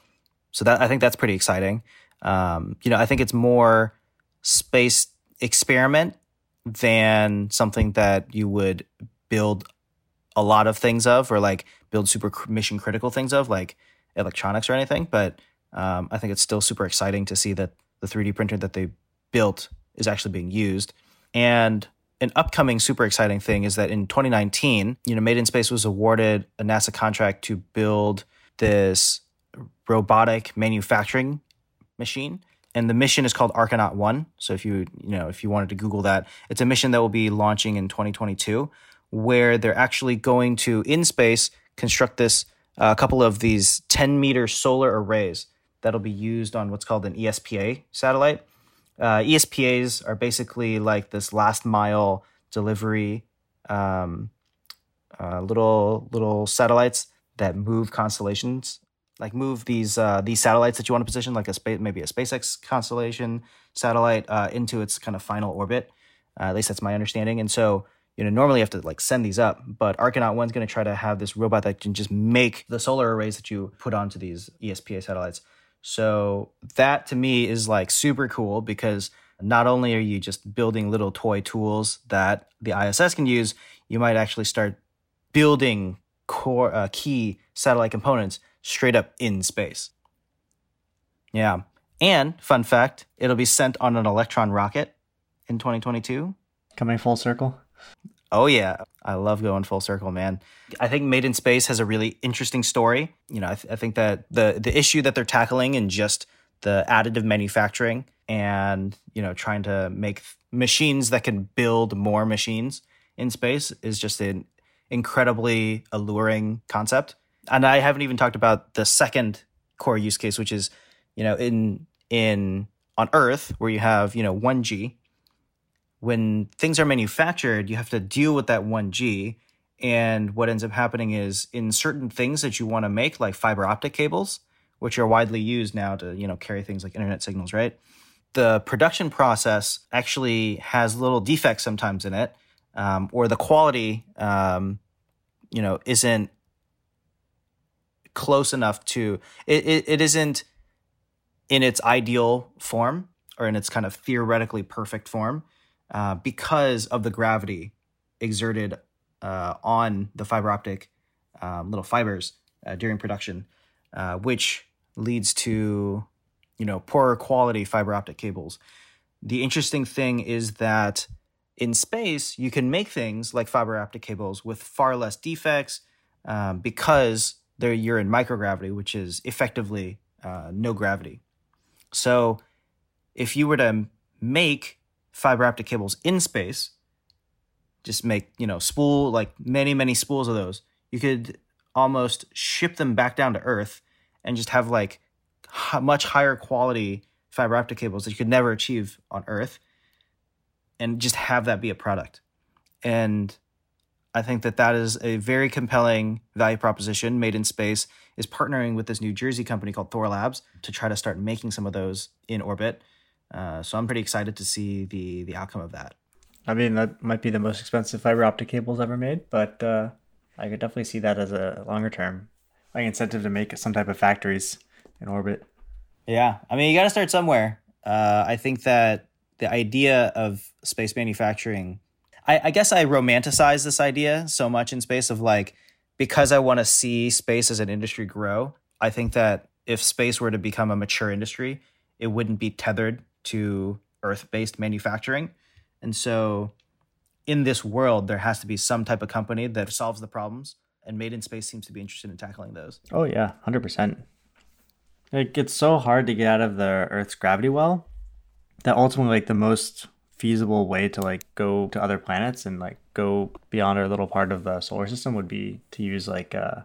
So that I think that's pretty exciting. Um, you know, I think it's more space experiment than something that you would build a lot of things of or like build super mission critical things of like electronics or anything but um, i think it's still super exciting to see that the 3d printer that they built is actually being used. And an upcoming super exciting thing is that in 2019 you know made in space was awarded a nasa contract to build this robotic manufacturing machine and the mission is called Archinaut One. So if you you know if you wanted to Google that, it's a mission that will be launching in 2022, where they're actually going to in space construct this a uh, couple of these 10 meter solar arrays that'll be used on what's called an ESPA satellite. Uh, ESPAs are basically like this last mile delivery um, uh, little little satellites that move constellations like move these uh, these satellites that you want to position, like a space, maybe a SpaceX constellation satellite, uh, into its kind of final orbit. Uh, at least that's my understanding. And so, you know, normally you have to like send these up, but Archinaut One's going to try to have this robot that can just make the solar arrays that you put onto these ESPA satellites. So that to me is like super cool because not only are you just building little toy tools that the ISS can use, you might actually start building core uh, key satellite components straight up in space. Yeah. And fun fact, it'll be sent on an Electron rocket in 2022. Coming full circle. Oh yeah, I love going full circle, man. I think Made in Space has a really interesting story. You know, I, th- I think that the the issue that they're tackling in just the additive manufacturing and you know trying to make machines that can build more machines in space is just an incredibly alluring concept and I haven't even talked about the second core use case, which is, you know, in in on Earth where you have you know one G. When things are manufactured, you have to deal with that one G, and what ends up happening is in certain things that you want to make, like fiber optic cables, which are widely used now to you know carry things like internet signals, right? The production process actually has little defects sometimes in it, um, or the quality, um, you know, isn't close enough to it, it, it isn't in its ideal form or in its kind of theoretically perfect form uh, because of the gravity exerted uh, on the fiber optic um, little fibers uh, during production, uh, which leads to you know poorer quality fiber optic cables. The interesting thing is that in space you can make things like fiber optic cables with far less defects um, because there you're in microgravity, which is effectively uh, no gravity. So if you were to make fiber optic cables in space, just make, you know, spool, like many, many spools of those, you could almost ship them back down to Earth and just have like much higher quality fiber optic cables that you could never achieve on Earth and just have that be a product. And I think that that is a very compelling value proposition. Made in Space is partnering with this New Jersey company called Thorlabs to try to start making some of those in orbit. Uh, so I'm pretty excited to see the the outcome of that. I mean, that might be the most expensive fiber optic cables ever made, but uh, I could definitely see that as a longer term like incentive to make some type of factories in orbit. Yeah, I mean, you got to start somewhere. Uh, I think that the idea of space manufacturing I, I guess I romanticize this idea so much in space of like because I want to see space as an industry grow. I think that if space were to become a mature industry, it wouldn't be tethered to Earth-based manufacturing, and so in this world, there has to be some type of company that solves the problems. And Made in Space seems to be interested in tackling those. Oh yeah, hundred percent. It gets so hard to get out of the Earth's gravity well that ultimately, like the most feasible way to like go to other planets and like go beyond our little part of the solar system would be to use like uh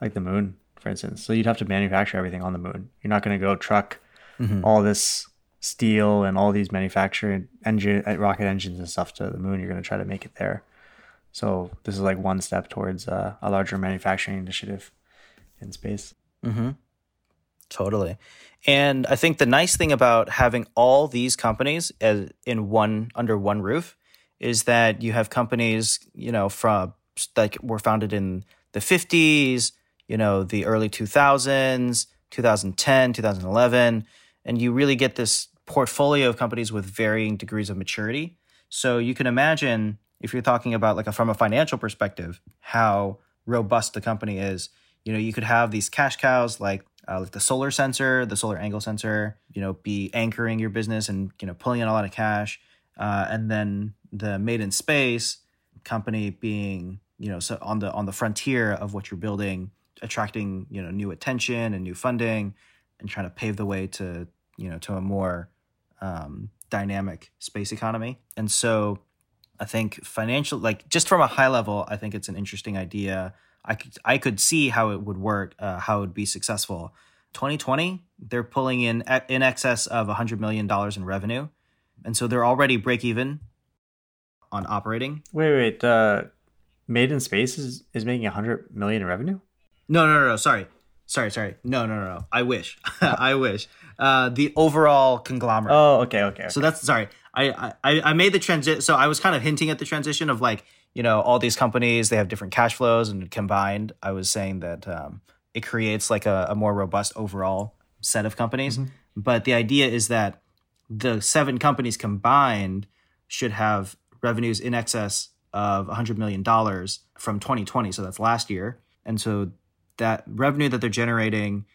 like the moon for instance. So you'd have to manufacture everything on the moon. You're not going to go truck mm-hmm. all this steel and all these manufacturing engine uh, rocket engines and stuff to the moon. You're going to try to make it there. So this is like one step towards uh, a larger manufacturing initiative in space. Mm-hmm. Totally. And I think the nice thing about having all these companies as in one under one roof is that you have companies, you know, from that were founded in the 50s, you know, the early 2000s, 2010, 2011, and you really get this portfolio of companies with varying degrees of maturity. So you can imagine if you're talking about like a, from a financial perspective, how robust the company is. You know, you could have these cash cows like uh, like the solar sensor, the solar angle sensor, you know, be anchoring your business and you know pulling in a lot of cash, uh, and then the made in space company being you know so on the on the frontier of what you're building, attracting you know new attention and new funding, and trying to pave the way to you know to a more um, dynamic space economy. And so I think financial, like just from a high level, I think it's an interesting idea. I could I could see how it would work, uh, how it would be successful. 2020, they're pulling in in excess of 100 million dollars in revenue, and so they're already break even on operating. Wait, wait. Uh, Made in Space is is making 100 million in revenue. No, no, no, no. Sorry, sorry, sorry. No, no, no, no. I wish. I wish. Uh, the overall conglomerate. Oh, okay, okay. okay. So that's sorry. I, I I made the transition. So I was kind of hinting at the transition of like you know all these companies they have different cash flows and combined. I was saying that um, it creates like a, a, more robust overall set of companies. Mm-hmm. But the idea is that the seven companies combined should have revenues in excess of $100 million from 2020. So that's last year. And so that revenue that they're generating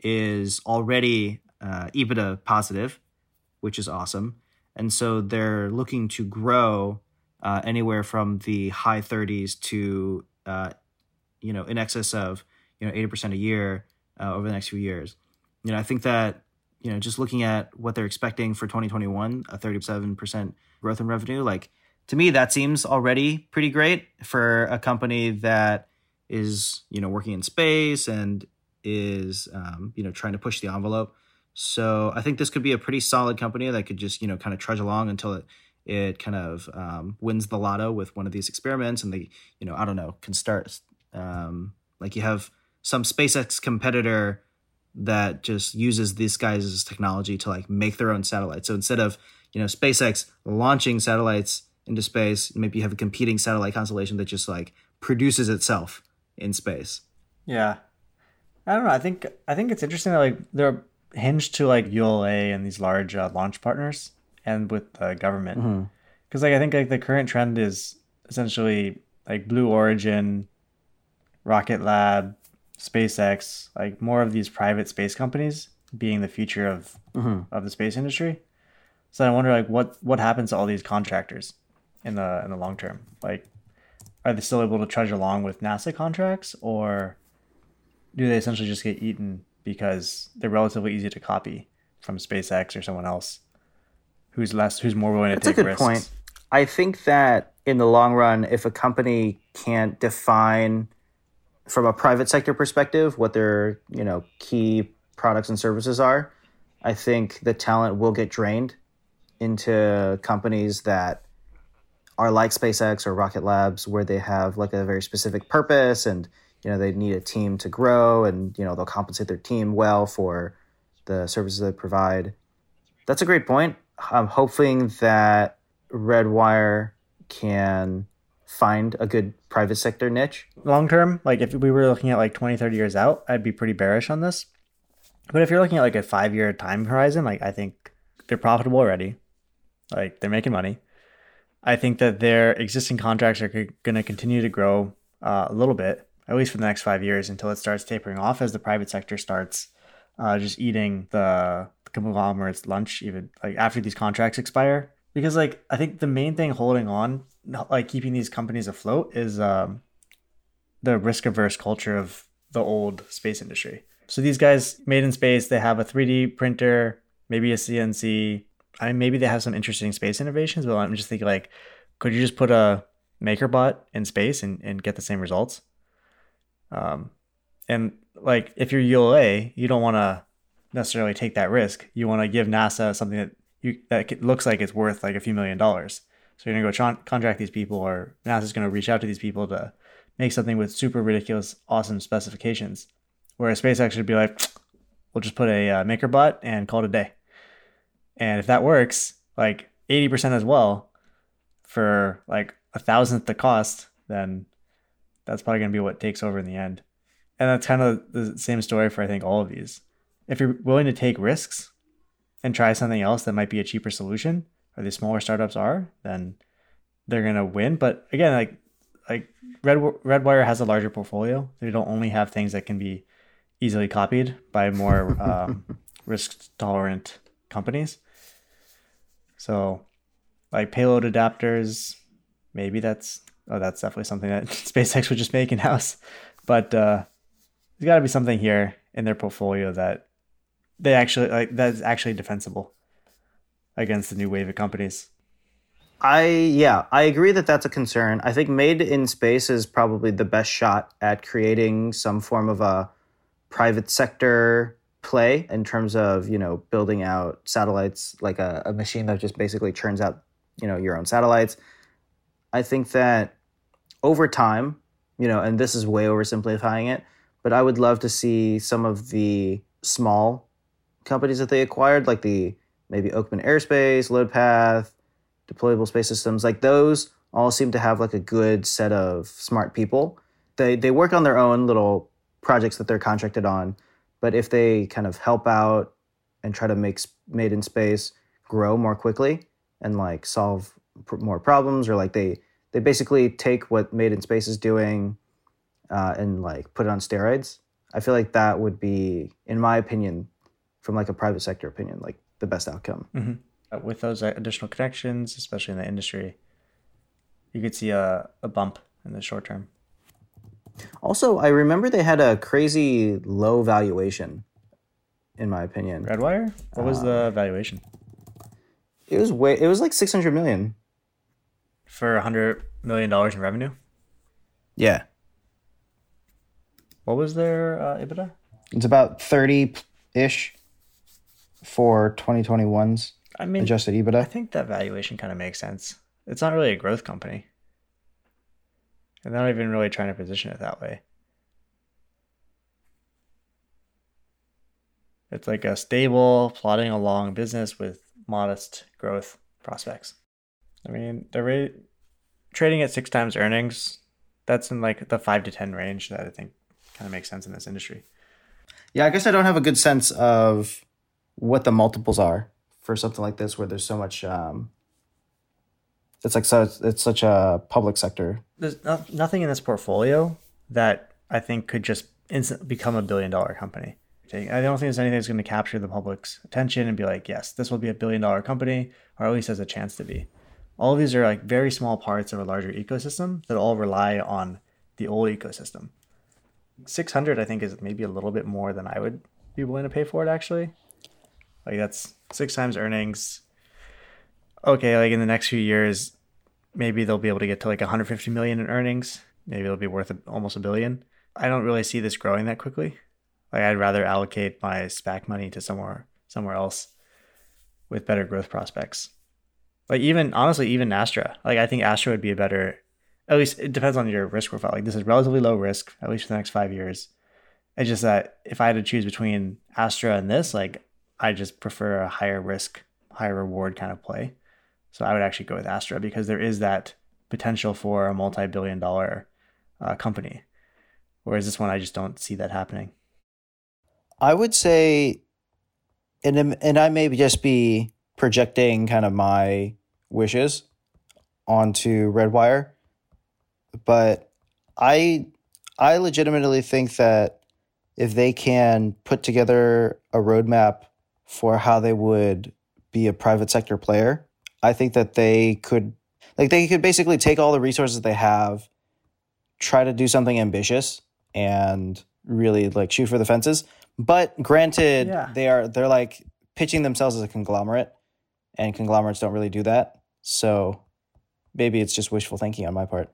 is already uh, EBITDA positive, which is awesome. And so they're looking to grow uh, anywhere from the high 30s to, uh, you know, in excess of, you know, 80% a year uh, over the next few years. You know, I think that, you know, just looking at what they're expecting for 2021, a 37% growth in revenue, like to me, that seems already pretty great for a company that is, you know, working in space and is, um, you know, trying to push the envelope. So I think this could be a pretty solid company that could just you know kind of trudge along until it it kind of um, wins the lotto with one of these experiments, and they you know I don't know can start um, like you have some SpaceX competitor that just uses these guys' technology to like make their own satellites. So instead of you know SpaceX launching satellites into space, maybe you have a competing satellite constellation that just like produces itself in space. Yeah, I don't know. I think I think it's interesting that like there are hinged to like ULA and these large uh, launch partners and with the government. Because mm-hmm. like I think like the current trend is essentially like Blue Origin, Rocket Lab, SpaceX, like more of these private space companies being the future of mm-hmm. of the space industry. So I wonder like what what happens to all these contractors in the in the long term? Like are they still able to trudge along with NASA contracts or do they essentially just get eaten because they're relatively easy to copy from SpaceX or someone else who's less who's more willing to That's take a good risks. point. I think that in the long run, if a company can't define from a private sector perspective what their you know key products and services are, I think the talent will get drained into companies that are like SpaceX or Rocket Labs, where they have like a very specific purpose and you know they need a team to grow and you know they'll compensate their team well for the services they provide that's a great point i'm hoping that redwire can find a good private sector niche. Long term like if we were looking at like 20 30 years out i'd be pretty bearish on this. But if you're looking at like a five year time horizon like i think they're profitable already. Like they're making money. I think that their existing contracts are going to continue to grow uh, a little bit at least for the next five years until it starts tapering off as the private sector starts uh, just eating the conglomerate's lunch even like after these contracts expire. Because like i think the main thing holding on like keeping these companies afloat is um, the risk averse culture of the old space industry. So these guys made in space they have a 3d printer maybe a cnc i mean maybe they have some interesting space innovations but i'm just thinking like could you just put a makerbot in space and, and get the same results? Um, and like if you're ULA, you don't want to necessarily take that risk. You want to give NASA something that you that looks like it's worth like a few million dollars. So you're gonna go tra- contract these people, or NASA's gonna reach out to these people to make something with super ridiculous, awesome specifications. Whereas SpaceX should be like, we'll just put a uh, MakerBot and call it a day. And if that works, like 80% as well, for like a thousandth the cost, then that's probably to be what takes over in the end. And that's kind of the same story for I think all of these. If you're willing to take risks and try something else that might be a cheaper solution, or the smaller startups are, then they're going to win. But again, like like Red Redwire has a larger portfolio. They don't only have things that can be easily copied by more um, risk tolerant companies. So, like payload adapters, maybe that's oh, that's definitely something that SpaceX would just make in house. But uh, there's got to be something here in their portfolio that they actually like that's actually defensible against the new wave of companies. I yeah, I agree that that's a concern. I think Made in Space is probably the best shot at creating some form of a private sector play in terms of you know building out satellites like a, a machine that just basically churns out you know your own satellites. I think that over time, you know, and this is way oversimplifying it, but I would love to see some of the small companies that they acquired, like the maybe Oakman Airspace, LoadPath, deployable space systems, like those all seem to have like a good set of smart people. They they work on their own little projects that they're contracted on, but if they kind of help out and try to make made in space grow more quickly and like solve pr- more problems or like they they basically take what made in space is doing uh, and like put it on steroids i feel like that would be in my opinion from like a private sector opinion like the best outcome. Mm-hmm. Uh, with those additional connections especially in the industry you could see a, a bump in the short term. Also i remember they had a crazy low valuation in my opinion. Redwire? What was the valuation? it was way it was like 600 million. For 100 million dollars in revenue? Yeah. What was their uh, ebitda? It's about 30 ish for 2021's I mean, adjusted EBITDA. I think that valuation kind of makes sense. It's not really a growth company. And they're not even really trying to position it that way. It's like a stable, plodding along business with modest growth prospects. I mean, they're trading at six times earnings. That's in like the five to 10 range that I think kind of makes sense in this industry. Yeah, I guess I don't have a good sense of what the multiples are for something like this where there's so much um it's like so it's such a public sector. There's no, nothing in this portfolio that i think could just instant become a billion dollar company. I don't think there's anything that's going to capture the public's attention and be like yes this will be a billion dollar company or at least has a chance to be. All of these are like very small parts of a larger ecosystem that all rely on the old ecosystem. 600 i think is maybe a little bit more than i would be willing to pay for it actually like that's six times earnings. Okay, like in the next few years, maybe they'll be able to get to like 150 million in earnings. Maybe it'll be worth almost a billion. I don't really see this growing that quickly. Like I'd rather allocate my SPAC money to somewhere somewhere else with better growth prospects. Like even honestly, even Astra. Like I think Astra would be a better. At least it depends on your risk profile. Like this is relatively low risk, at least for the next five years. It's just that if I had to choose between Astra and this, like I just prefer a higher risk, higher reward kind of play. So I would actually go with Astra because there is that potential for a multi-billion dollar uh, company. Whereas this one, I just don't see that happening. I would say, and and I may just be projecting kind of my wishes onto Redwire, but I I legitimately think that if they can put together a roadmap for how they would be a private sector player. I think that they could like they could basically take all the resources they have, try to do something ambitious and really like shoot for the fences. But granted, yeah. they are they're like pitching themselves as a conglomerate and conglomerates don't really do that. So maybe it's just wishful thinking on my part.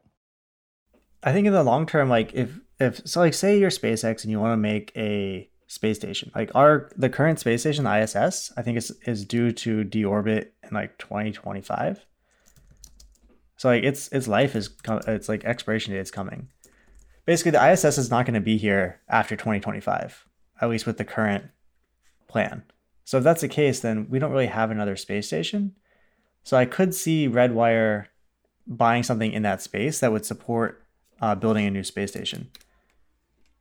I think in the long term, like if if so like say you're SpaceX and you want to make a space station. Like our the current space station, the ISS, I think is is due to deorbit in like 2025. So like its its life is it's like expiration date is coming. Basically, the ISS is not going to be here after 2025, at least with the current plan. So if that's the case, then we don't really have another space station. So I could see Redwire buying something in that space that would support uh, building a new space station.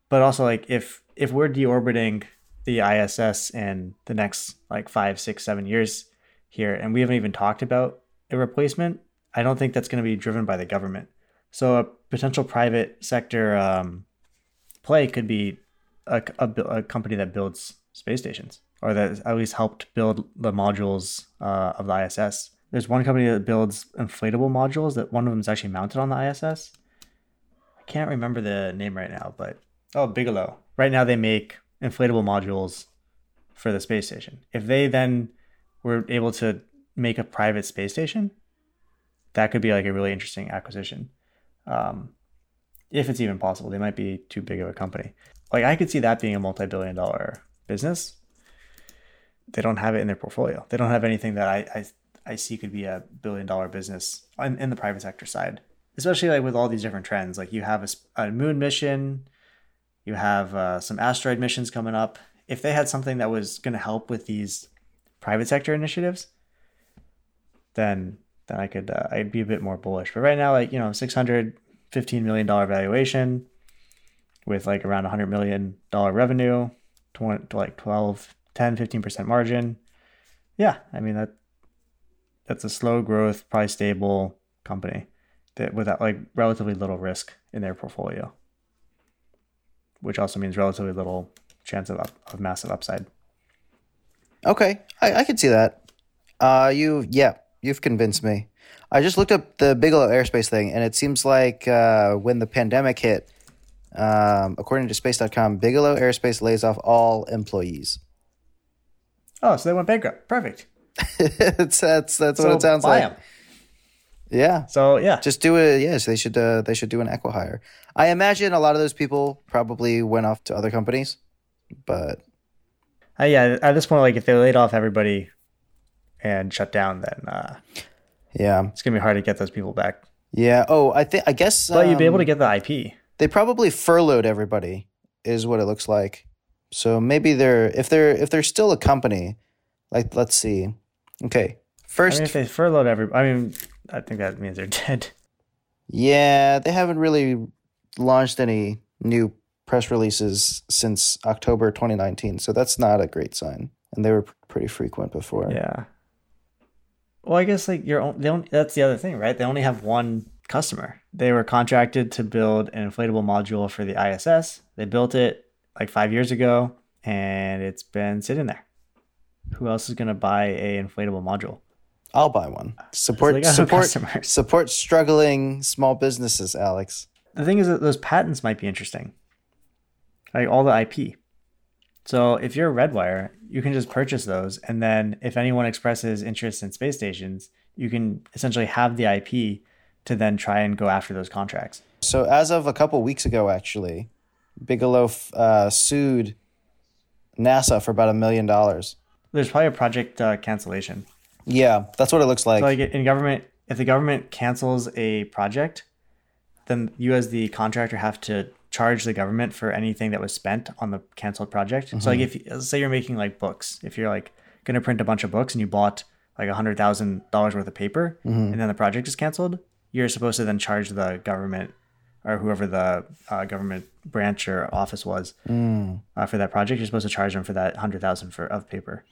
But also, like if if we're deorbiting the ISS in the next like five, six, seven years here, and we haven't even talked about a replacement, I don't think that's going to be driven by the government. So a potential private sector um, play could be a, a, a, company that builds space stations or that at least helped build the modules uh, of the ISS. There's one company that builds inflatable modules that one of them is actually mounted on the ISS. I can't remember the name right now, but oh, Bigelow right now they make inflatable modules for the space station. If they then were able to make a private space station, that could be like a really interesting acquisition. Um, if it's even possible, they might be too big of a company. Like I could see that being a multi-billion dollar business. They don't have it in their portfolio. They don't have anything that I I, I see could be a billion dollar business in, in the private sector side, especially like with all these different trends. Like you have a, a moon mission, you have uh, some asteroid missions coming up. If they had something that was going to help with these private sector initiatives, then then I could uh, I'd be a bit more bullish. But right now, like you know, six hundred fifteen million dollar valuation with like around a hundred million dollar revenue, 20, to like 12, 10, 15 percent margin. Yeah, I mean that that's a slow growth, probably stable company that without like relatively little risk in their portfolio which also means relatively little chance of, up, of massive upside. Okay, I, I can see that. Uh, you, yeah, you've convinced me. I just looked up the Bigelow Aerospace thing, and it seems like uh, when the pandemic hit, um, according to Space.com, Bigelow Aerospace lays off all employees. Oh, so they went bankrupt. Perfect. that's that's, that's so what it sounds like. Them. Yeah. So yeah, just do it. Yes, they should. Uh, they should do an acqui-hire. I imagine a lot of those people probably went off to other companies, but uh, yeah, at this point, like if they laid off everybody and shut down, then uh, yeah, it's gonna be hard to get those people back. Yeah. Oh, I think I guess. But um, you'd be able to um, get the IP. They probably furloughed everybody, is what it looks like. So maybe they're if they're if they're still a company, like let's see. Okay, first I mean, if they furloughed every, I mean, I think that means they're dead. Yeah, they haven't really launched any new press releases since October 2019, so that's not a great sign. And they were pretty frequent before. Yeah. Well, I guess like you're they only, that's the other thing, right? They only have one customer. They were contracted to build an inflatable module for the ISS. They built it like 5 years ago and it's been sitting there. Who else is going to buy a inflatable module? I'll buy one. Support support support struggling small businesses, Alex. The thing is that those patents might be interesting. Like all the IP. So if you're a Redwire, you can just purchase those and then if anyone expresses interest in space stations, you can essentially have the IP to then try and go after those contracts. So as of a couple weeks ago actually, Bigelow uh, sued NASA for about a million dollars. There's probably a project uh, cancellation. Yeah, that's what it looks like. So like in government, if the government cancels a project, then you as the contractor have to charge the government for anything that was spent on the canceled project. Mm-hmm. So like mm-hmm. if say you're making like books, if you're like going to print a bunch of books and you bought like a hundred thousand dollars worth of paper, mm-hmm. and then the project is canceled, you're supposed to then charge the government or whoever the uh, government branch or office was mm. uh, for that project. You're supposed to charge them for that hundred thousand for of paper.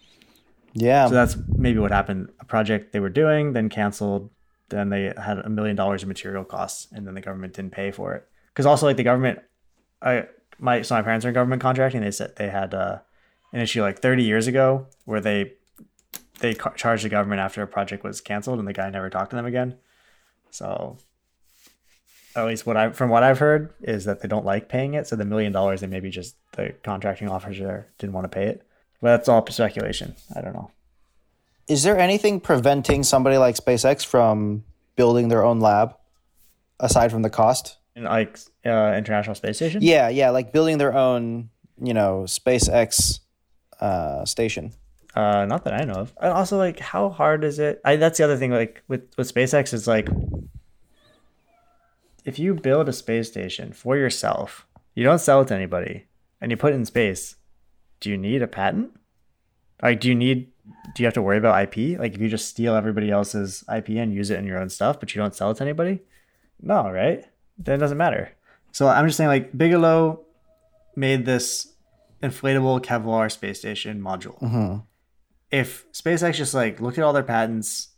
Yeah. So that's maybe what happened. A project they were doing, then canceled. Then they had a million dollars in material costs, and then the government didn't pay for it. Because also, like the government, I my so my parents are in government contracting. They said they had uh, an issue like 30 years ago where they they ca- charged the government after a project was canceled, and the guy never talked to them again. So at least what I from what I've heard is that they don't like paying it. So the million dollars, they maybe just the contracting officer didn't want to pay it. But that's all speculation. I don't know. Is there anything preventing somebody like SpaceX from building their own lab aside from the cost? In like uh, International Space Station? Yeah, yeah, like building their own, you know, SpaceX uh, station. Uh, not that I know of. And also, like, how hard is it? I, that's the other thing. Like with with SpaceX, is like if you build a space station for yourself, you don't sell it to anybody, and you put it in space do you need a patent? Like, do you need, do you have to worry about IP? Like, if you just steal everybody else's IP and use it in your own stuff, but you don't sell it to anybody? No, right? Then it doesn't matter. So I'm just saying, like, Bigelow made this inflatable Kevlar space station module. Mm-hmm. If SpaceX just like looked at all their patents,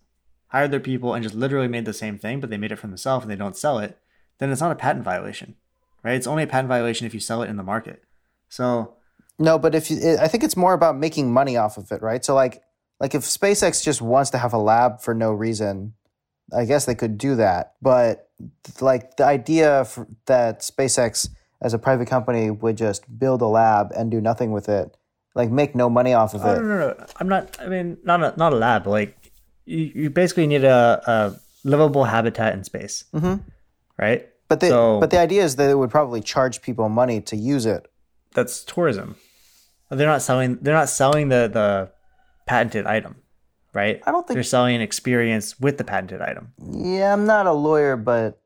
hired their people, and just literally made the same thing, but they made it for themselves and they don't sell it, then it's not a patent violation, right? It's only a patent violation if you sell it in the market. So no, but if you, I think it's more about making money off of it, right? So like, like if SpaceX just wants to have a lab for no reason, I guess they could do that. But like the idea that SpaceX as a private company would just build a lab and do nothing with it, like make no money off of Oh, it. no, no, no. I'm not. I mean, not a not a lab. Like you, you basically need a, a livable habitat in space, mm-hmm. right? But the So- but the idea is that it would probably charge people money to use it. That's tourism. They're not selling. They're not selling the the patented item, right? I don't think- they're selling an experience with the patented item. Yeah, I'm not a lawyer, but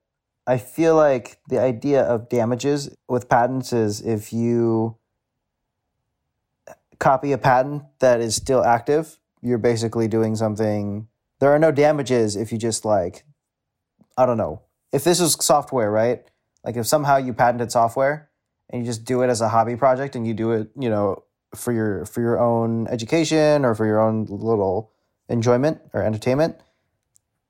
I feel like the idea of damages with patents is if you copy a patent that is still active, you're basically doing something. There are no damages if you just like, I don't know. If this is software, right? Like if somehow you patented software and you just do it as a hobby project and you do it, you know, for your for your own education or for your own little enjoyment or entertainment,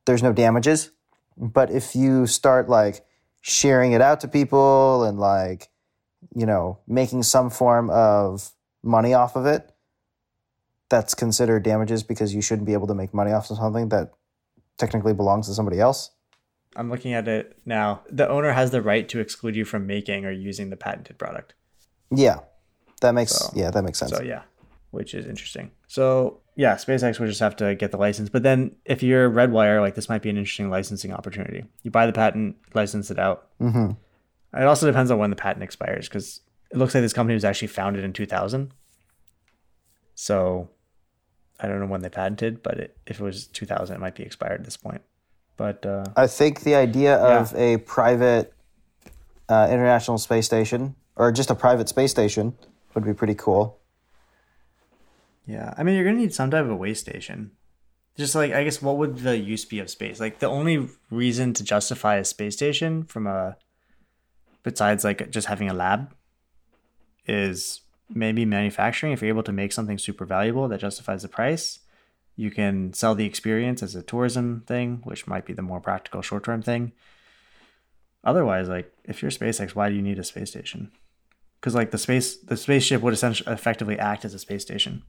there's no damages. But if you start like sharing it out to people and like, you know, making some form of money off of it, that's considered damages because you shouldn't be able to make money off of something that technically belongs to somebody else. I'm looking at it now. The owner has the right to exclude you from making or using the patented product. Yeah. That makes So- yeah, that makes sense. So yeah, which is interesting. So yeah, SpaceX would just have to get the license. But then if you're Redwire, like this might be an interesting licensing opportunity. You buy the patent, license it out. Mhm. It also depends on when the patent expires because it looks like this company was actually founded in 2000. So I don't know when they patented, but it, if it was 2000, it might be expired at this point. But uh, I think the idea of a private uh, international space station or just a private space station would be pretty cool. Yeah, I mean, you're gonna need some type of a way station. Just like I guess, what would the use be of space? Like the only reason to justify a space station from a, besides like just having a lab, is maybe manufacturing. If you're able to make something super valuable that justifies the price, you can sell the experience as a tourism thing, which might be the more practical short term thing. Otherwise, like if you're SpaceX, why do you need a space station? Because like the space, the spaceship would essentially effectively act as a space station.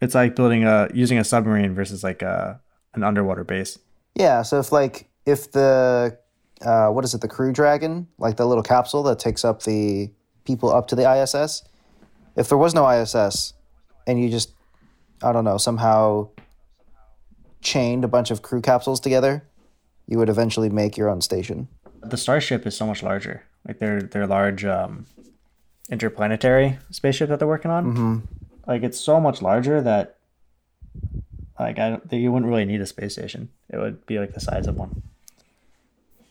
It's like building a using a submarine versus like a an underwater base. Yeah, so if like if the uh, what is it, the Crew Dragon, like the little capsule that takes up the people up to the ISS, if there was no ISS and you just I don't know somehow chained a bunch of crew capsules together, you would eventually make your own station. The Starship is so much larger. Like they're they're large um, interplanetary spaceship that they're working on. Like it's so much larger that like I don't, you wouldn't really need a space station. It would be like the size of one.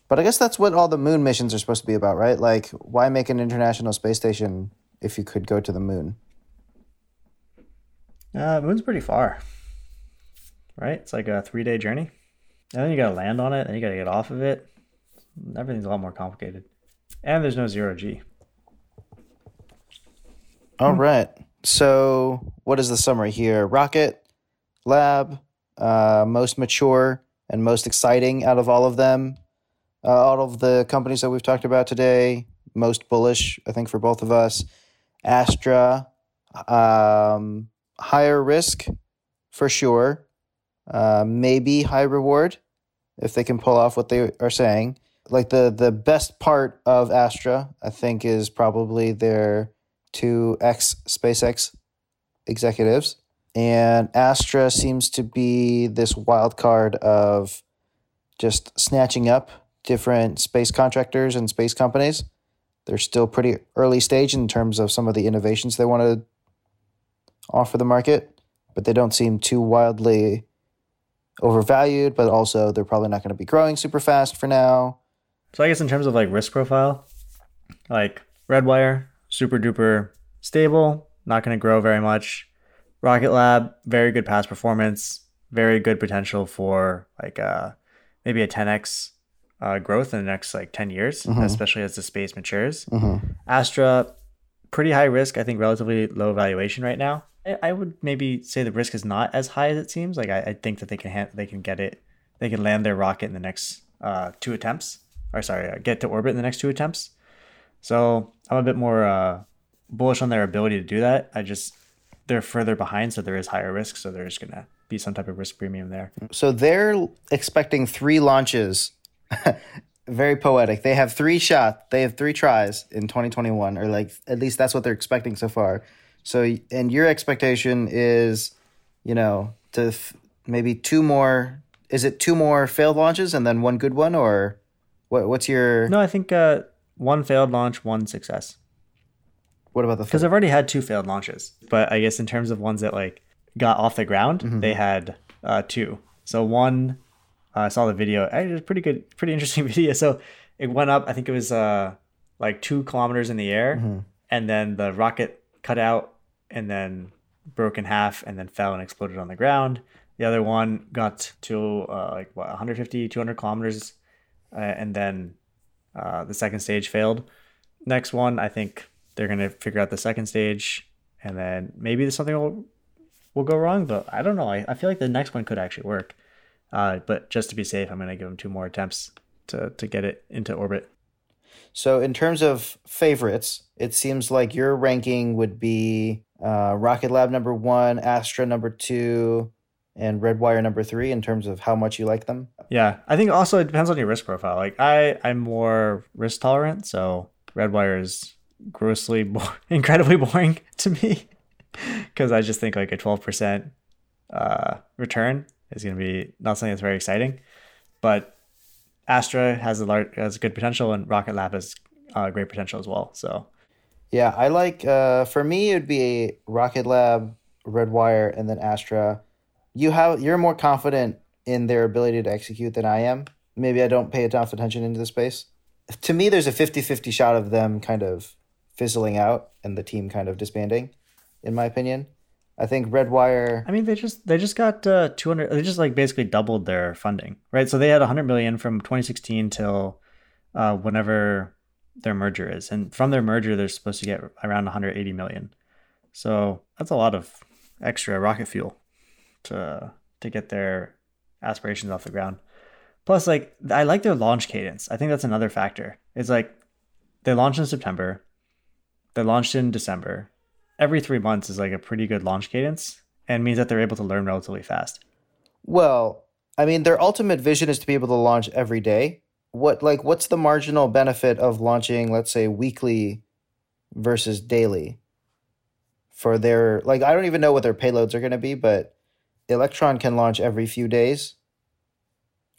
But I guess that's what all the moon missions are supposed to be about, right? Like, why make an international space station if you could go to the moon? Uh, moon's pretty far, right? It's like a three day journey, and then you gotta land on it, and you gotta get off of it. Everything's a lot more complicated, and there's no zero g. All right. So, what is the summary here? Rocket, Lab, uh, most mature and most exciting out of all of them. Uh, all of the companies that we've talked about today, most bullish, I think, for both of us. Astra, um, higher risk for sure. Uh, maybe high reward if they can pull off what they are saying. Like the the best part of Astra, I think, is probably their two ex SpaceX executives. And Astra seems to be this wild card of just snatching up different space contractors and space companies. They're still pretty early stage in terms of some of the innovations they want to offer the market, but they don't seem too wildly overvalued, but also they're probably not going to be growing super fast for now. So I guess in terms of like risk profile, like Redwire, super duper stable, not going to grow very much. Rocket Lab, very good past performance, very good potential for like uh maybe a 10x uh, growth in the next like 10 years, especially as the space matures. Astra, pretty high risk, I think relatively low valuation right now. I, I would maybe say the risk is not as high as it seems. Like I, I think that they can ha- they can get it, they can land their rocket in the next uh, two attempts, or sorry, uh, get to orbit in the next two attempts. So I'm a bit more uh, bullish on their ability to do that. I just they're further behind, so there is higher risk. So there's gonna be some type of risk premium there. So they're expecting three launches very poetic. They have three shots. They have three tries in 2021, or like at least that's what they're expecting so far. So, and your expectation is, you know, to f- maybe two more. Is it two more failed launches and then one good one, or what? What's your? No, I think uh, one failed launch, one success. What about the? Because I've already had two failed launches, but I guess in terms of ones that like got off the ground, they had uh, two. So one, uh, I saw the video. It was pretty good, pretty interesting video. So it went up. I think it was uh, like two kilometers in the air, and then the rocket cut out and then broke in half and then fell and exploded on the ground. The other one got to uh, like what 150, 200 kilometers, uh, and then uh, the second stage failed. Next one, I think they're gonna figure out the second stage, and then maybe something will will go wrong. But I don't know. I, I feel like the next one could actually work. Uh, but just to be safe, I'm gonna give them two more attempts to to get it into orbit. So, in terms of favorites, it seems like your ranking would be uh, Rocket Lab number one, Astra number two, and Redwire number three in terms of how much you like them. Yeah, I think also it depends on your risk profile. Like I, I'm more risk tolerant, so Redwire is grossly, bo- incredibly boring to me because I just think like a 12% uh, return is going to be not something that's very exciting. But Astra has a large, has good potential, and Rocket Lab has uh, great potential as well. So Yeah, I like. Uh, for me, it would be Rocket Lab, Redwire, and then Astra. You have you're more confident in their ability to execute than I am. Maybe I don't pay enough attention into the space. To me, there's a 50-50 shot of them kind of fizzling out and the team kind of disbanding. In my opinion, I think Redwire. I mean, they just they just got uh, 200. They just like basically doubled their funding, right? So they had 100 million from 2016 till uh, whenever their merger is, and from their merger, they're supposed to get around 180 million. So that's a lot of extra rocket fuel to to get their aspirations off the ground. Plus, like I like their launch cadence. I think that's another factor. It's like they launched in September, they launched in December. Every three months is like a pretty good launch cadence, and means that they're able to learn relatively fast. Well, I mean, their ultimate vision is to be able to launch every day. What like what's the marginal benefit of launching, let's say, weekly versus daily? For their like, I don't even know what their payloads are going to be, but Electron can launch every few days,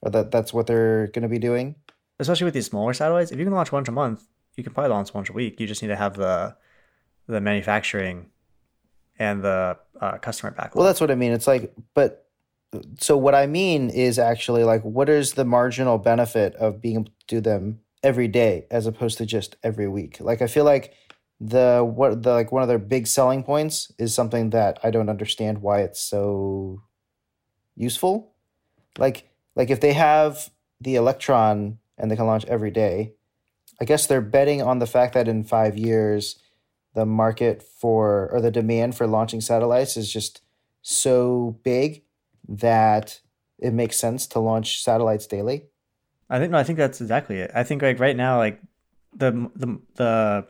or that that's what they're going to be doing. Especially with these smaller satellites, if you can launch once a month, you can probably launch once a week. You just need to have the the manufacturing and the uh, customer backlog. Well, that's what I mean. It's like, but so what I mean is actually like, what is the marginal benefit of being able to do them every day as opposed to just every week? Like, I feel like the what the like one of their big selling points is something that I don't understand why it's so useful. Like, like if they have the Electron and they can launch every day, I guess they're betting on the fact that in five years the market for or the demand for launching satellites is just so big that it makes sense to launch satellites daily. I think no, I think that's exactly it. I think like right now, like the the the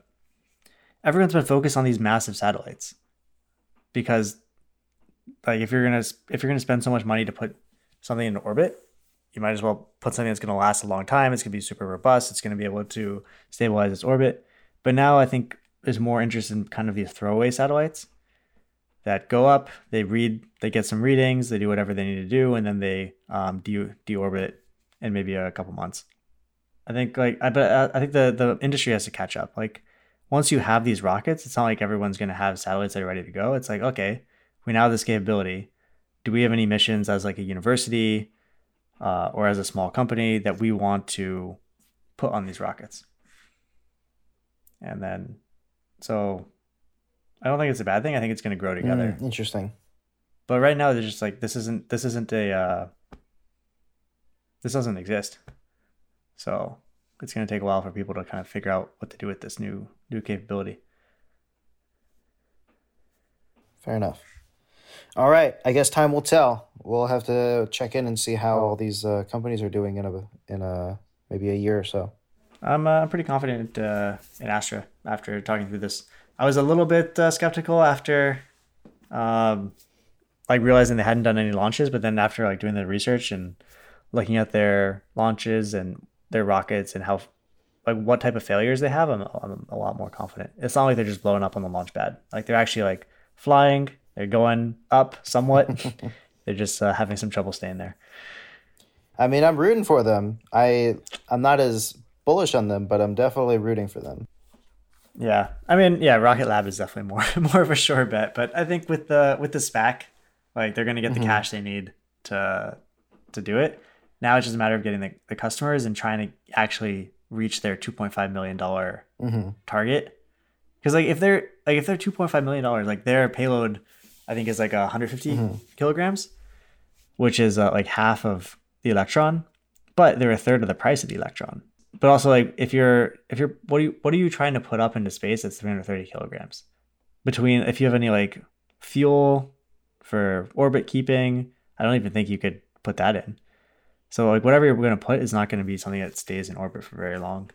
everyone's been focused on these massive satellites because like if you're gonna if you're gonna spend so much money to put something into orbit, you might as well put something that's gonna last a long time. It's gonna be super robust. It's gonna be able to stabilize its orbit. But now I think there's more interest in kind of these throwaway satellites that go up, they read, they get some readings, they do whatever they need to do, and then they um, de deorbit in maybe a couple months. I think like I but I think the the industry has to catch up. Like once you have these rockets, it's not like everyone's going to have satellites that are ready to go. It's like okay, we now have this capability. Do we have any missions as like a university uh, or as a small company that we want to put on these rockets? And then, so I don't think it's a bad thing. I think it's going to grow together. Mm, interesting. But right now they're just like this isn't this isn't a uh, this doesn't exist. So it's going to take a while for people to kind of figure out what to do with this new new capability. Fair enough. All right. I guess time will tell. We'll have to check in and see how all these uh, companies are doing in a in a maybe a year or so. I'm uh, I'm pretty confident uh, in Astra after talking through this. I was a little bit uh, skeptical after, um, like realizing they hadn't done any launches, but then after like doing the research and looking at their launches and their rockets and how like what type of failures they have, I'm, I'm a lot more confident. It's not like they're just blowing up on the launch pad. Like they're actually like flying, they're going up somewhat. they're just uh, having some trouble staying there. I mean, I'm rooting for them. I I'm not as bullish on them, but I'm definitely rooting for them. Yeah, I mean, yeah, Rocket Lab is definitely more more of a sure bet, but I think with the with the SPAC, like they're gonna get the mm-hmm. cash they need to to do it. Now it's just a matter of getting the, the customers and trying to actually reach their two point five million dollar mm-hmm. target. Because like if they're like if they're two point five million dollars, like their payload, I think is like one hundred fifty mm mm-hmm. kilograms, which is uh, like half of the Electron, but they're a third of the price of the Electron. But also like if you're if you're what are you what are you trying to put up into space that's 330 kilograms? Between if you have any like fuel for orbit keeping, I don't even think you could put that in. So like whatever you're going to put is not going to be something that stays in orbit for very long.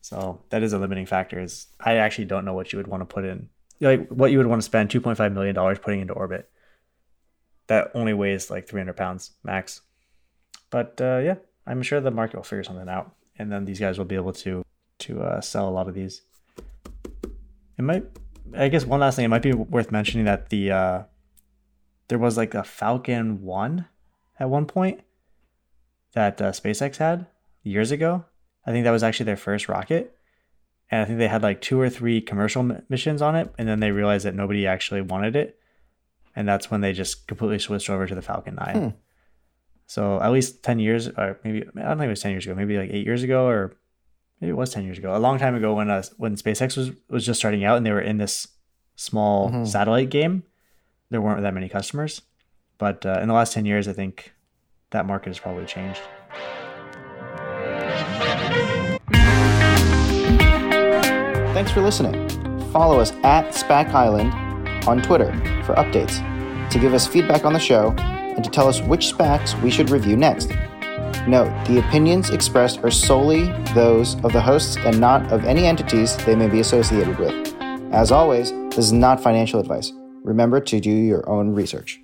So that is a limiting factor. Is I actually don't know what you would want to put in, like what you would want to spend 2.5 million dollars putting into orbit. That only weighs like 300 pounds max. But uh, yeah, I'm sure the market will figure something out, and then these guys will be able to to uh, sell a lot of these. It might, I guess, one last thing. It might be worth mentioning that the uh, there was like a Falcon One at one point that uh, SpaceX had years ago. I think that was actually their first rocket. And I think they had like two or three commercial missions on it. And then they realized that nobody actually wanted it. And that's when they just completely switched over to the Falcon 9. Hmm. So at least 10 years, or maybe, I don't think it was 10 years ago, maybe like eight years ago, or maybe it was 10 years ago, a long time ago when, uh, when SpaceX was, was just starting out and they were in this small mm-hmm. satellite game, there weren't that many customers. But uh, in the last 10 years, I think that market has probably changed. Thanks for listening. Follow us at SPAC Island on Twitter for updates, to give us feedback on the show, and to tell us which SPACs we should review next. Note, the opinions expressed are solely those of the hosts and not of any entities they may be associated with. As always, this is not financial advice. Remember to do your own research.